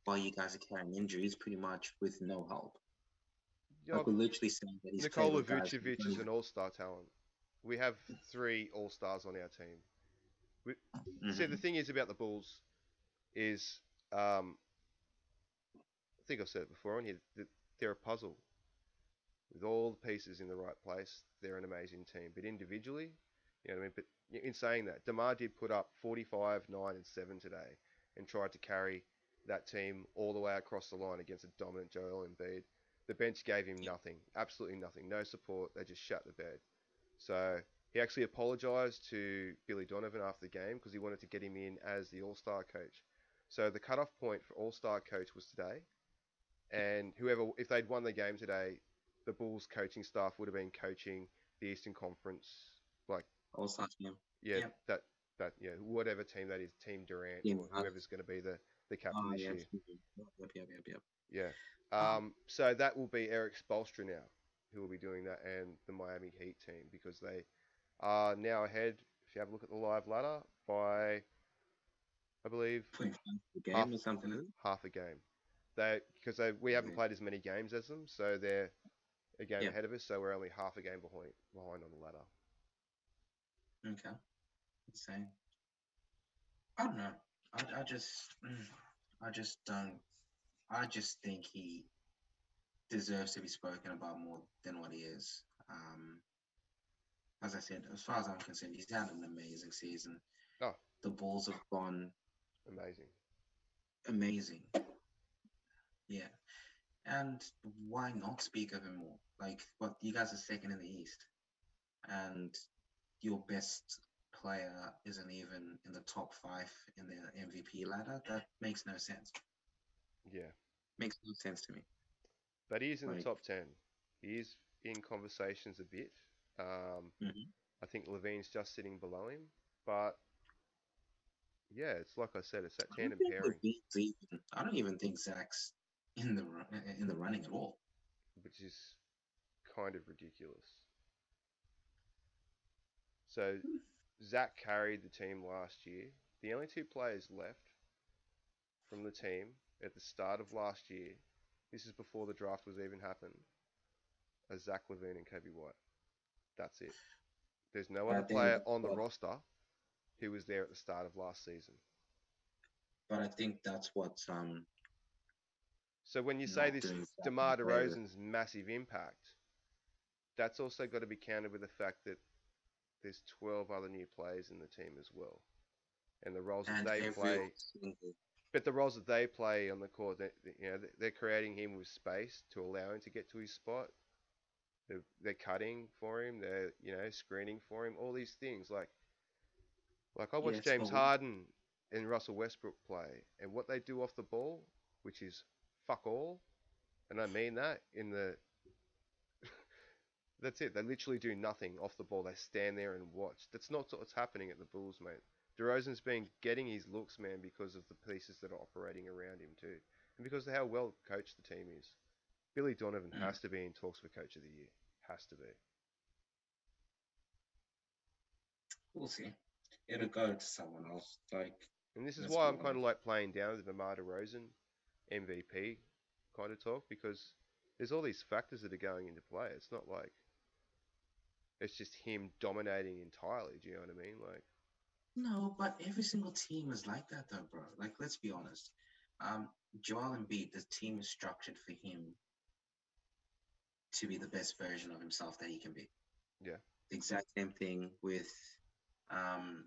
while you guys are carrying injuries, pretty much with no help. Yeah, Like we're literally saying that he's Nikola with guys who Vucevic is an all-star talent. We have three all-stars on our team. even- See, the Mhm. thing is about the Bulls is, um, I think I've said it before on here, that they're a puzzle. With all the pieces in the right place, they're an amazing team. But individually, you know what I mean? But in saying that, DeMar did put up 45, 9, and 7 today and tried to carry that team all the way across the line against a dominant Joel Embiid. The bench gave him nothing, absolutely nothing, no support. They just shut the bed. So he actually apologised to Billy Donovan after the game because he wanted to get him in as the All Star coach. So the cutoff point for All Star coach was today, and whoever, if they'd won the game today, the Bulls coaching staff would have been coaching the Eastern Conference, like All-Star team. yeah, Yep. that that yeah, whatever team that is, Team Durant Team or whoever's going to be the the captain Oh, this yeah. year. Yep, yep, yep, yep. Yeah. Um, Um, so that will be Erik Spoelstra now, who will be doing that, and the Miami Heat team because they are now ahead. If you have a look at the live ladder by, I believe, 25 a game Half- or something. half a game. They because they we haven't Yeah. played as many games as them, so they're a game Yeah. ahead of us. So we're only half a game behind behind on the ladder. Okay. Insane. I don't know. I, I just, mm, I just don't. I just think he deserves to be spoken about more than what he is. Um, as I said, as far as I'm concerned, he's had an amazing season. Oh. The balls have gone Amazing. amazing. Yeah. And why not speak of him more? Like, what you guys are second in the East, and your best player isn't even in the top five in the MVP ladder. That makes no sense. Yeah, Makes no sense to me. but he is in the top ten. He is in conversations a bit. Um, Mhm. I think LaVine's just sitting below him, but yeah, it's like I said, it's that tandem pairing. I don't even think Zach's in the in the running at all. which is kind of ridiculous. So Zach carried the team last year. The only two players left from the team at the start of last year, this is before the draft was even happened, are Zach LaVine and Coby White. That's it. There's no other player on the roster who was there at the start of last season. But I think that's what um So when you say this DeMar. DeRozan's massive impact, that's also got to be countered with the fact that there's 12 other new players in the team as well, and the roles that they play. single But the roles that they play on the court, they, you know, they- they're creating him with space to allow him to get to his spot. They're, they're cutting for him. They're you know screening for him. All these things like like I watched Yes, James but Harden and Russell Westbrook play, and what they do off the ball, which is fuck all, and I mean that in the. [laughs] That's it. They literally do nothing off the ball. They stand there and watch. That's not what's happening at the Bulls, mate. DeRozan's been getting his looks, man, because of the pieces that are operating around him too, and because of how well coached the team is. Billy Donovan Mm. has to be in talks for Coach of the Year. Has to be. we'll see. It'll go to someone else. Like And this is why I'm kind of like playing down the DeMar DeRozan MVP kind of talk because there's all these factors that are going into play. It's not like it's just him dominating entirely. Do you know what I mean? Like, No, but every single team is like that, though, bro. Like, let's be honest. Um, Joel Embiid, the team is structured for him to be the best version of himself that he can be. Yeah. The exact same thing with um,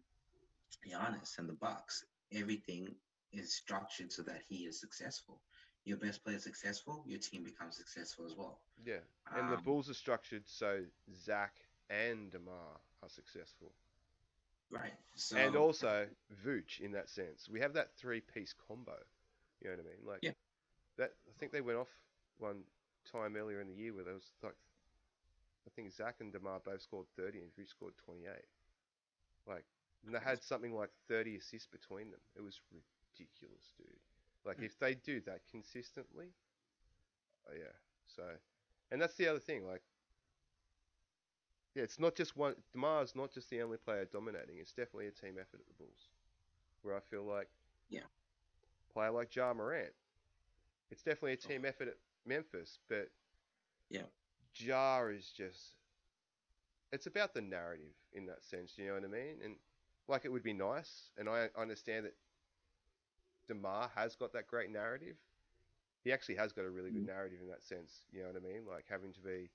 Giannis and the Bucks. Everything is structured so that he is successful. Your best player is successful, your team becomes successful as well. yeah. And the Um, Bulls are structured so Zach and DeMar are successful. Right. So and also Vooch in that sense. We have that three piece combo. You know what I mean? Like Yeah. that I think they went off one time earlier in the year where there was like I think Zach and Demar both scored thirty and Vooch scored twenty eight. Like and they had something like thirty assists between them. It was ridiculous, dude. Like Mm. if they do that consistently, oh yeah. So and that's the other thing, like yeah, it's not just one. Demar's not just the only player dominating. It's definitely a team effort at the Bulls, where I feel like Yeah. player like Ja Morant, it's definitely a team effort at Memphis, but Yeah. Ja is just it's about the narrative in that sense. You know what I mean? And like it would be nice, and I understand that Demar has got that great narrative. He actually has got a really good Mm. narrative in that sense. You know what I mean? Like having to be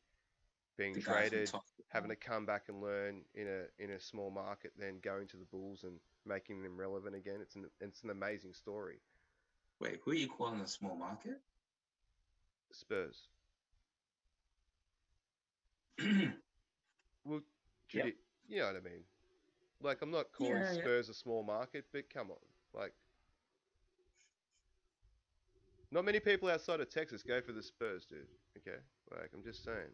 being the traded having to come back and learn in a in a small market, then going to the Bulls and making them relevant again. It's an it's an amazing story. Wait, who are you calling a small market? Spurs. [clears throat] Well, Yep. tradi- you know what I mean. Like I'm not calling Yeah, yeah. Spurs a small market, but come on, like. Not many people outside of Texas go for the Spurs, dude. Okay, like I'm just saying.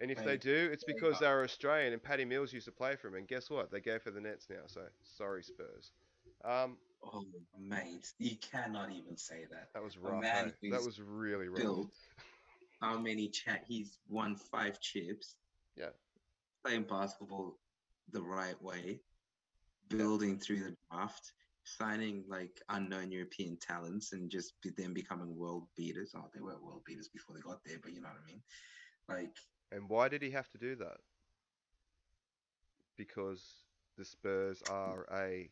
And if they do, it's because they're Australian and Patty Mills used to play for them. And guess what? They go for the Nets now. So sorry, Spurs. Um, Oh, mate, you cannot even say that. that was rough. hey? That was really rough. built How many chat? He's won five chips. Yeah. Playing basketball the right way, building through the draft, signing like unknown European talents and just be, them becoming world beaters. Oh, they weren't world beaters before they got there, but you know what I mean. Like And why did he have to do that? Because the Spurs are a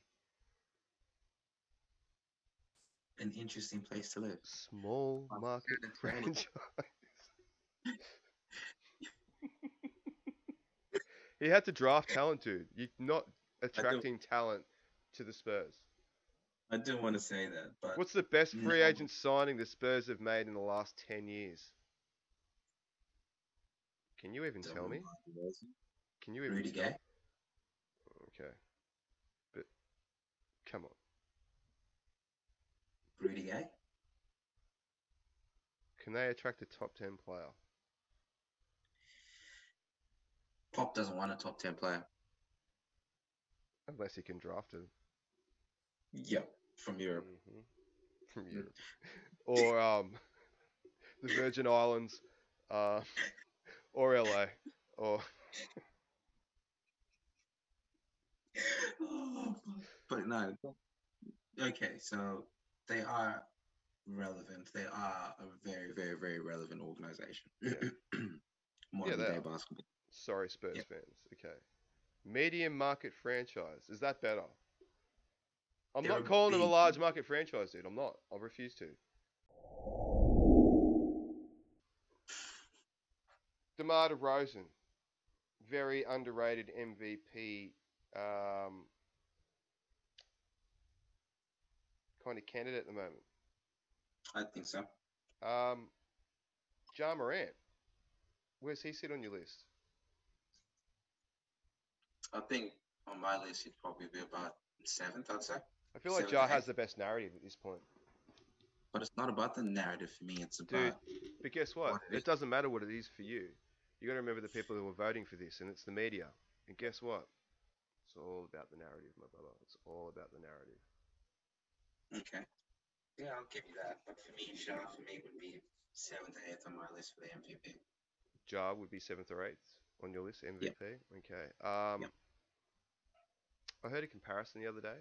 an interesting place to live. small market franchise. [laughs] [laughs] he had to draft talent, dude. You're not attracting talent to the Spurs. I do want to say that, but What's the best mm, free No. agent signing the Spurs have made in the last 10 years? Can you even tell me? Can you even Rudy? Gay. Okay. But come on. Rudy Gay. Can they attract a top 10 player? Pop doesn't want a top ten player. Unless he can draft him. Yep, from Europe. Mhm. [laughs] From Europe. or um, [laughs] the Virgin Islands, uh, [laughs] or LA, or but no. Okay, so they are relevant. They are a very, very, very relevant organization. [clears throat] Modern they day basketball. Sorry, Spurs Yep. fans. Okay. Medium market franchise. Is that better? I'm not calling them a large market franchise, dude. I'm not. I refuse to. DeMar DeRozan, very underrated MVP um, kind of candidate at the moment. I think so. Um, Ja Morant, where's he sit on your list? I think on my list he'd probably be about seventh, I'd say. I feel like Seven, Ja eight. has the best narrative at this point. But it's not about the narrative for me. It's Dude, about but guess what? What it It is. doesn't matter what it is for you. You got to remember the people who were voting for this, and it's the media. And guess what? It's all about the narrative, my brother. It's all about the narrative. okay. Yeah, I'll give you that. But for me, Shah for me would be seventh or eighth on my list for the MVP. Ja would be seventh or eighth on your list, MVP. Okay. Um, Yep. I heard a comparison the other day.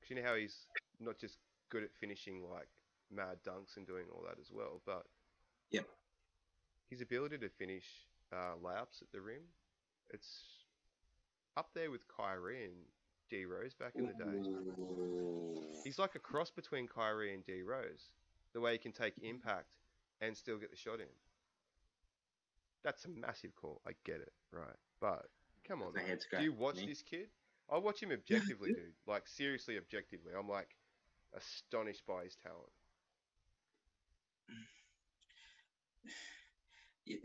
'Cause you know how he's not just good at finishing like mad dunks and doing all that as well, but Yep. his ability to finish uh, layups at the rim, it's up there with Kyrie and D Rose back in the day. He's like a cross between Kyrie and D Rose. The way he can take impact and still get the shot in. That's a massive call. I get it, right? But come on, That's do you watch me. this kid? I watch him objectively, [laughs] dude. Like seriously, objectively. I'm like astonished by his talent. Yeah.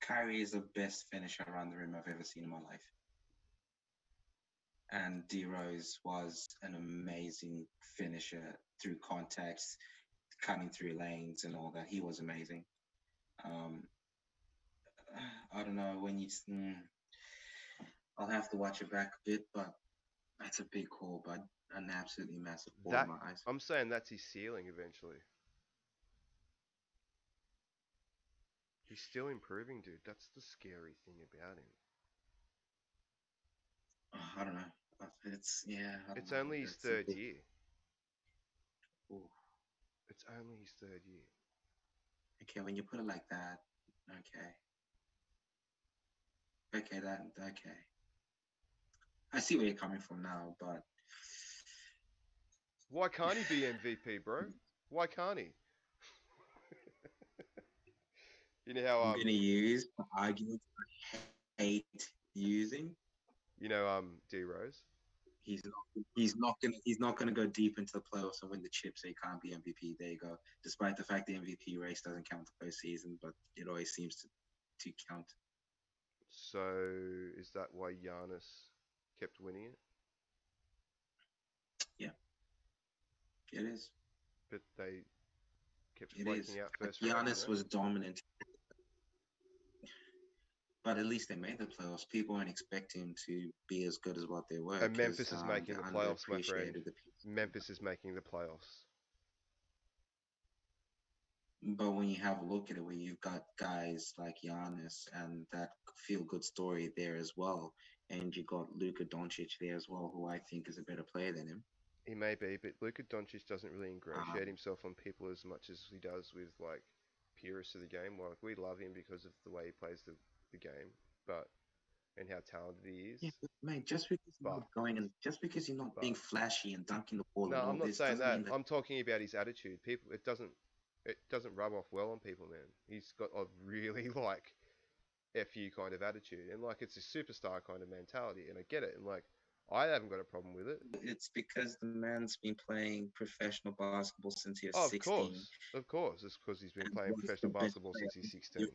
Kyrie is the best finisher around the rim I've ever seen in my life. And D Rose was an amazing finisher through contacts, cutting through lanes and all that. He was amazing. Um, I don't know when you. mm, I'll have to watch it back a bit, but that's a big call, but an absolutely massive call That- in my eyes. I'm saying that's his ceiling eventually. He's still improving, dude. That's the scary thing about him. I don't know. Uh, It's yeah. It's know. only his It's third big- year. Ooh. It's only his third year. Okay, when you put it like that, okay. Okay, that okay. I see where you're coming from now, but Why can't he be MVP, bro? Why can't he? [laughs] you know how I'm um, gonna use the argument I hate using. you know um D Rose. He's not he's not gonna he's not gonna go deep into the playoffs and win the chip, so he can't be MVP. There you go. Despite the fact the MVP race doesn't count the postseason, but it always seems to to count. So is that why Giannis kept winning it? Yeah, it is. But they kept It is. out But first round, Giannis right? was dominant. But at least they made the playoffs. People weren't expecting to be as good as what they were. And Memphis is um, making the playoffs, my friend. the- Memphis is making the playoffs. But when you have a look at it, where you've got guys like Giannis and that feel good story there as well, and you got Luka Doncic there as well, who I think is a better player than him. He may be, but Luka Doncic doesn't really ingratiate Um, himself on people as much as he does with like purists of the game. Like we love him because of the way he plays the, the game, but and how talented he is. Yeah, but mate, just because you're not going and just because you're not being flashy and dunking the ball. No, I'm not saying doesn't that. I'm talking about his attitude. People, it doesn't, it doesn't rub off well on people, man. He's got a really [laughs] like fu kind of attitude, and like it's a superstar kind of mentality, and I get it, and like I haven't got a problem with it. It's because the man's been playing professional basketball since he was Oh, of 16, course, of course, it's because he's been And playing professional basketball since he's in 16.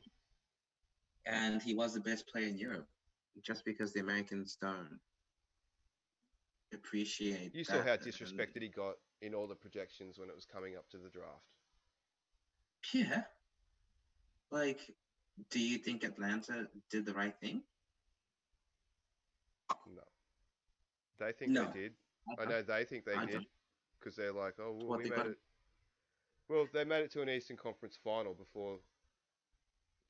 and he was the best player in Europe. Just because the Americans don't appreciate. You saw how disrespected he got in all the projections when it was coming up to the draft. Yeah. Like, do you think Atlanta did the right thing? No, they think No. they did. I know they think they I did because they're like, oh, well, What, we made got- it. Well, they made it to an Eastern Conference final before,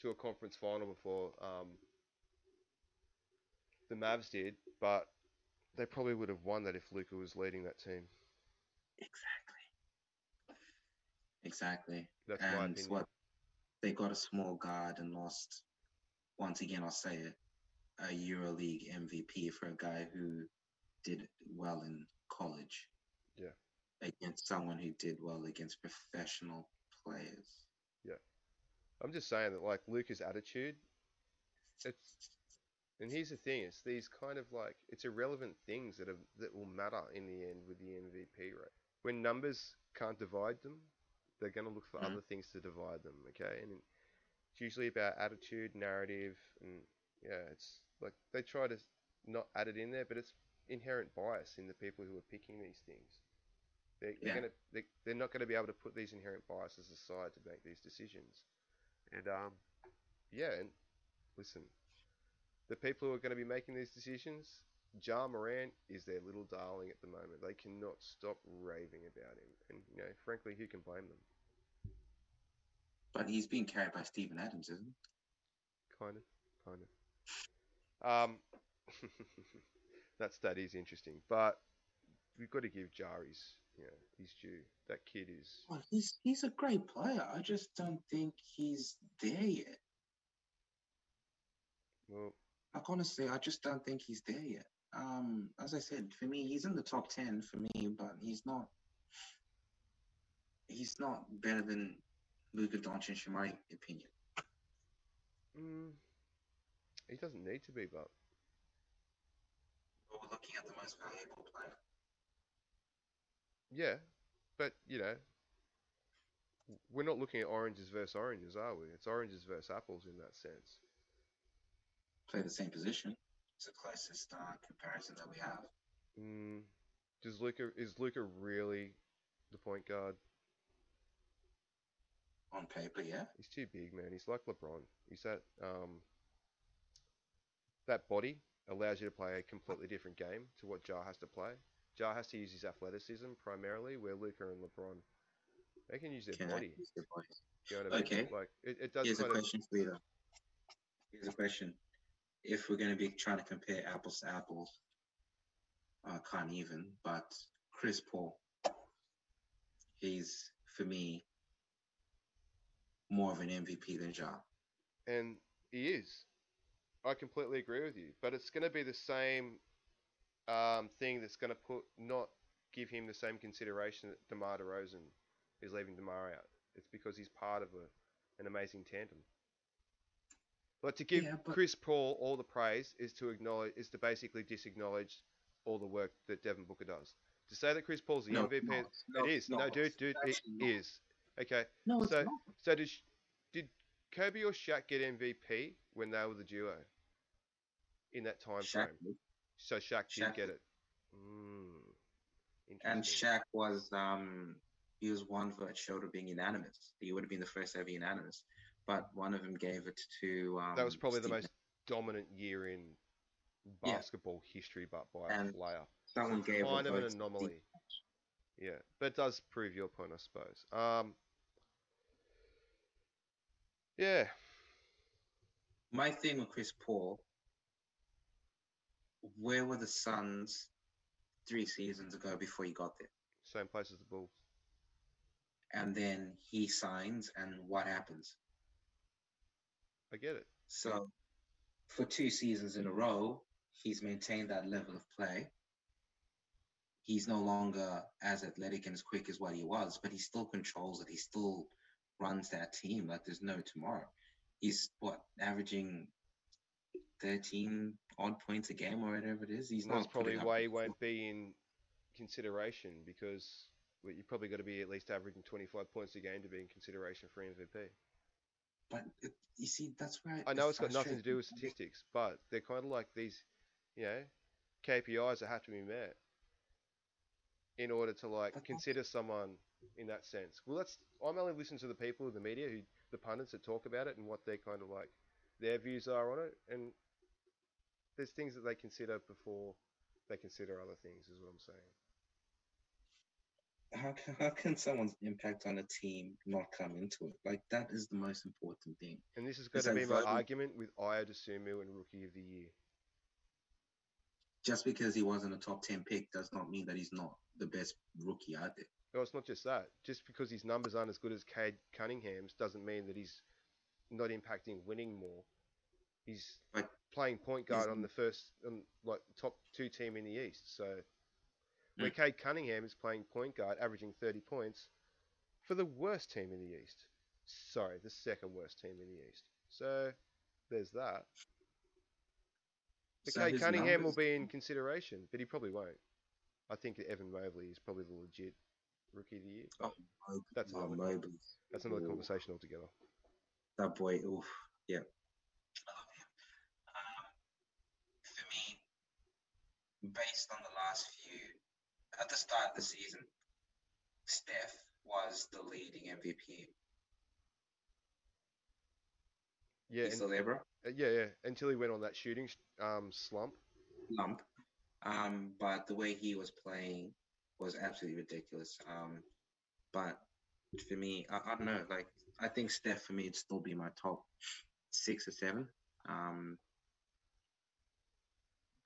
to a conference final before um, the Mavs did, but they probably would have won that if Luka was leading that team. Exactly. Exactly. That's and what they got a small guard and lost. Once again, I'll say it: a EuroLeague MVP for a guy who did well in college. Yeah. Against someone who did well against professional players. Yeah. I'm just saying that like Luka's attitude, it's and here's the thing, it's these kind of like it's irrelevant things that are that will matter in the end with the MVP right. When numbers can't divide them, they're gonna look for Mhm. other things to divide them, okay? And it's usually about attitude, narrative, and yeah, it's like they try to not add it in there, but it's inherent bias in the people who are picking these things. They're, they're gonna they, they're not gonna be able to put these inherent biases aside to make these decisions. And um, yeah, and listen, the people who are going to be making these decisions, Ja Morant is their little darling at the moment. They cannot stop raving about him, and you know, frankly, who can blame them? But he's being carried by Steven Adams, isn't he? Kind of, kind of. Um, [laughs] that stat is interesting, but we've got to give Jari's, you know, his due. That kid is. Well, he's he's a great player. I just don't think he's there yet. Well, Like honestly, I just don't think he's there yet. Um, as I said, for me, he's in the top ten for me, but he's not. He's not better than Luka Doncic, in my opinion. mm, he doesn't need to be, but But we're looking at the most valuable player. Yeah, but you know, we're not looking at oranges versus oranges, are we? It's oranges versus apples in that sense. Play the same position. It's the closest uh, comparison that we have. Mm, does Luka is Luka really the point guard? On paper, yeah. He's too big, man. He's like LeBron. He's that um that body allows you to play a completely different game to what Ja has to play. Ja has to use his athleticism primarily, where Luka and LeBron they can use their Can body. use their. You know what I mean? Okay. Like it, it does Here's a kind of question for you. Here's a question: If we're going to be trying to compare apples to apples, uh, can't even. But Chris Paul, he's for me more of an MVP than Ja. And he is. I completely agree with you. But it's going to be the same um, thing that's going to put not give him the same consideration that DeMar DeRozan is leaving DeMar out. It's because he's part of a, an amazing tandem. But to give Yeah, but- Chris Paul all the praise is to acknowledge is to basically disacknowledge all the work that Devin Booker does. To say that Chris Paul's the No, MVP, it's not. it is. No, No, dude, dude, It's it not. is. Okay, No, it's So- not. so did, Sh- did Kobe or Shaq get MVP when they were the duo in that time Shaq frame? did. So Shaq, did Shaq get it. Mm, and interesting. Shaq was um he was one vote short of being unanimous. He would have been the first ever unanimous, but one of them gave it to um, that was probably the Steve most dominant year in Yeah. basketball history, but by And a player. Someone gave Kind of an Steve anomaly. Yeah, but it does prove your point, I suppose. Um, yeah, My thing with Chris Paul, where were the Suns three seasons ago before he got there. Same place as the Bulls. And then he signs, and what happens? I get it. So, for two seasons in a row, he's maintained that level of play. He's no longer as athletic and as quick as what he was, but he still controls it. He still runs that team like there's no tomorrow. He's what averaging 13 odd points a game or whatever it is. He's not probably why he won't be in consideration because well, you probably got to be at least averaging 25 points a game to be in consideration for MVP. But it, you see, that's where I know it's got nothing to do with statistics, but they're kind of like these, you know, KPIs that have to be met in order to like But consider someone in that sense. Well, that's I'm only listening to the people in the media who the pundits that talk about it and what they kind of like their views are on it, and there's things that they consider before they consider other things, is what I'm saying. How can, how can someone's impact on a team not come into it? Like that is the most important thing. And this is going to be my voting? argument with Ayo Dosunmu and Rookie of the Year. Just because he wasn't a top ten pick does not mean that he's not the best rookie out there. No, it's not just that. Just because his numbers aren't as good as Cade Cunningham's doesn't mean that he's not impacting winning more. He's playing point guard on the first, um, like top two team in the East. So where Cade Cunningham is playing point guard, averaging 30 points for the worst team in the East. Sorry, the second worst team in the East. So there's that. But So Cade Cunningham will be in consideration, but he probably won't. I think Evan Mobley is probably the legit rookie of the year. Oh, That's oh, another Mobley. That's another conversation altogether. That boy, oof, yeah. I love him. Um, for me, based on the last few, at the start of the season, Steph was the leading MVP. Yeah, He's and, still there, bro? uh, yeah, yeah. Until he went on that shooting sh- um, slump. lump. Um, but the way he was playing was absolutely ridiculous. Um, but for me, I, I don't know. Like, I think Steph for me would still be my top six or seven. Um,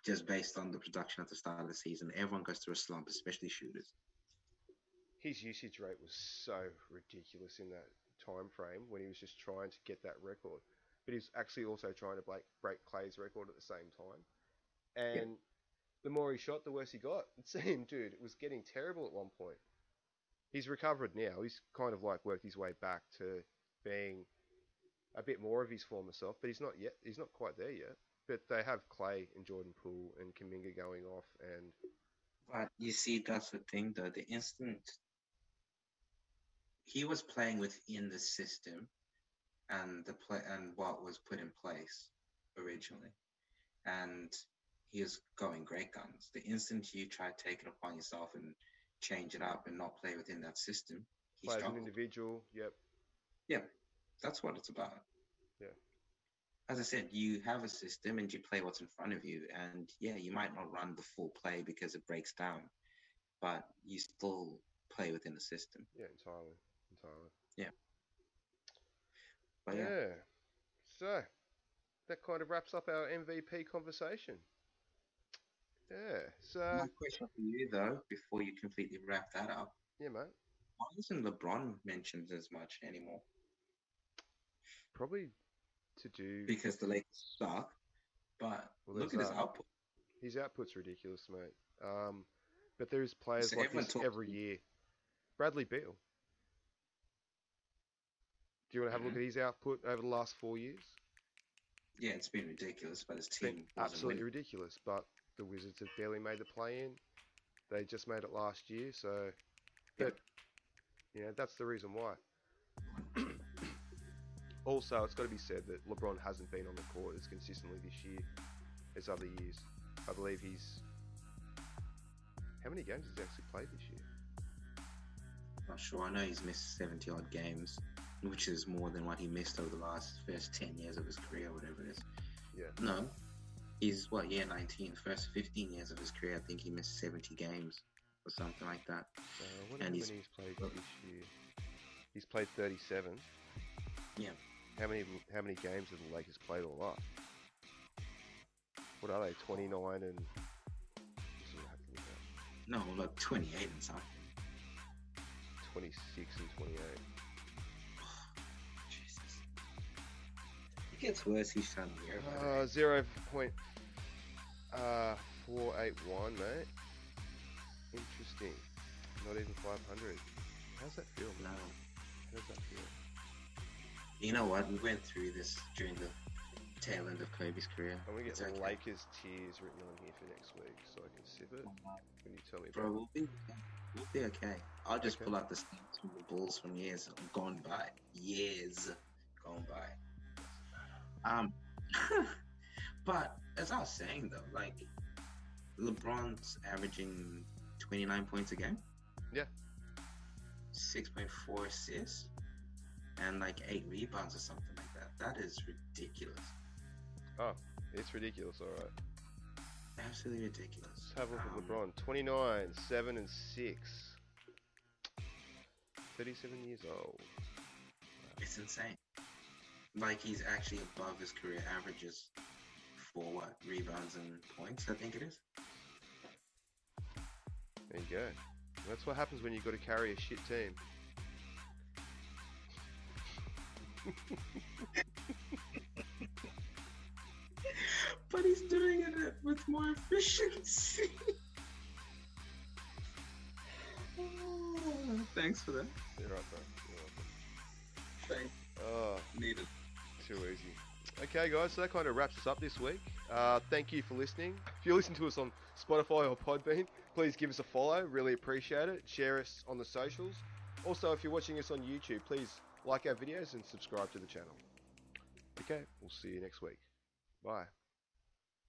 just based on the production at the start of the season, everyone goes through a slump, especially shooters. His usage rate was so ridiculous in that time frame when he was just trying to get that record, but he was actually also trying to break break Klay's record at the same time. And the more he shot, the worse he got. [laughs] It seemed, dude, it was getting terrible at one point. He's recovered now. He's kind of like worked his way back to being a bit more of his former self, but he's not yet. He's not quite there yet. But they have Klay and Jordan Poole and Kuminga going off, and But you see, that's the thing, though. The instant he was playing within the system and the play and what was put in place originally, and he was going great guns. The instant you try to take it upon yourself and change it up and not play within that system, he play as an individual. Yep. That's what it's about. Yeah. As I said, you have a system and you play what's in front of you. And yeah, you might not run the full play because it breaks down, but you still play within the system. Yeah, entirely, entirely. But yeah. yeah, So that kind of wraps up our MVP conversation. Yeah. So my question for you though, before you completely wrap that up, yeah, mate. why isn't LeBron mentioned as much anymore? Probably to do Because the Lakers suck, but Well, look at his that. output. his output's ridiculous, mate. Um, but there's players So like this every year. Bradley Beal. Do you want to have a look at his output over the last four years? Yeah, it's been ridiculous, but his It's team absolutely winning. ridiculous. But the Wizards have barely made the play in. They just made it last year, so but you know that's the reason why. Also, it's got to be said that LeBron hasn't been on the court as consistently this year as other years. I believe he's how many games has he actually played this year? Not sure. I know he's missed 70 odd games, which is more than what he missed over the last first 10 years of his career, whatever it is. Yeah. No. He's, what, year 19. First 15 years of his career, I think he missed 70 games or something like that. Uh, what And how he's- he's played this year? He's played 37. Yeah. How many how many games have the Lakers played all up? What are they? 29 and. let's see what happened with that. No, like 28 and something. 26 and 28. [sighs] Jesus. It gets worse each time you. Uh, 0. Point, uh, 481, mate. Interesting. Not even 500. How's that feel? No. How does that feel? You know what? We went through this during the tail end of Kobe's career. I'm gonna get okay. Lakers tears written on here for next week so I can sip it. When you tell me Bro, we'll be, we'll be okay. I'll just Okay. pull out the stats from the Bulls from years gone by. Years gone by. Um, [laughs] but as I was saying though, like LeBron's averaging 29 points a game. Yeah. 6.4 assists and like eight rebounds or something like that. That is ridiculous. Oh, it's ridiculous, alright. Absolutely ridiculous. Let's have a look Um, at LeBron. 29, 7 and 6. 37 years old. It's insane. Like he's actually above his career averages for what rebounds and points. I think it is. There you go. That's what happens when you've got to carry a shit team. But he's doing it with more efficiency. Oh, [laughs] Thanks for that. You're right, bro. You're welcome. Thanks. Oh, Needed. too easy. Okay, guys, so that kind of wraps us up this week. Uh, thank you for listening. If you listen to us on Spotify or Podbean, please give us a follow. Really appreciate it. Share us on the socials. Also, if you're watching us on YouTube, please like our videos and subscribe to the channel. Okay, we'll see you next week. Bye.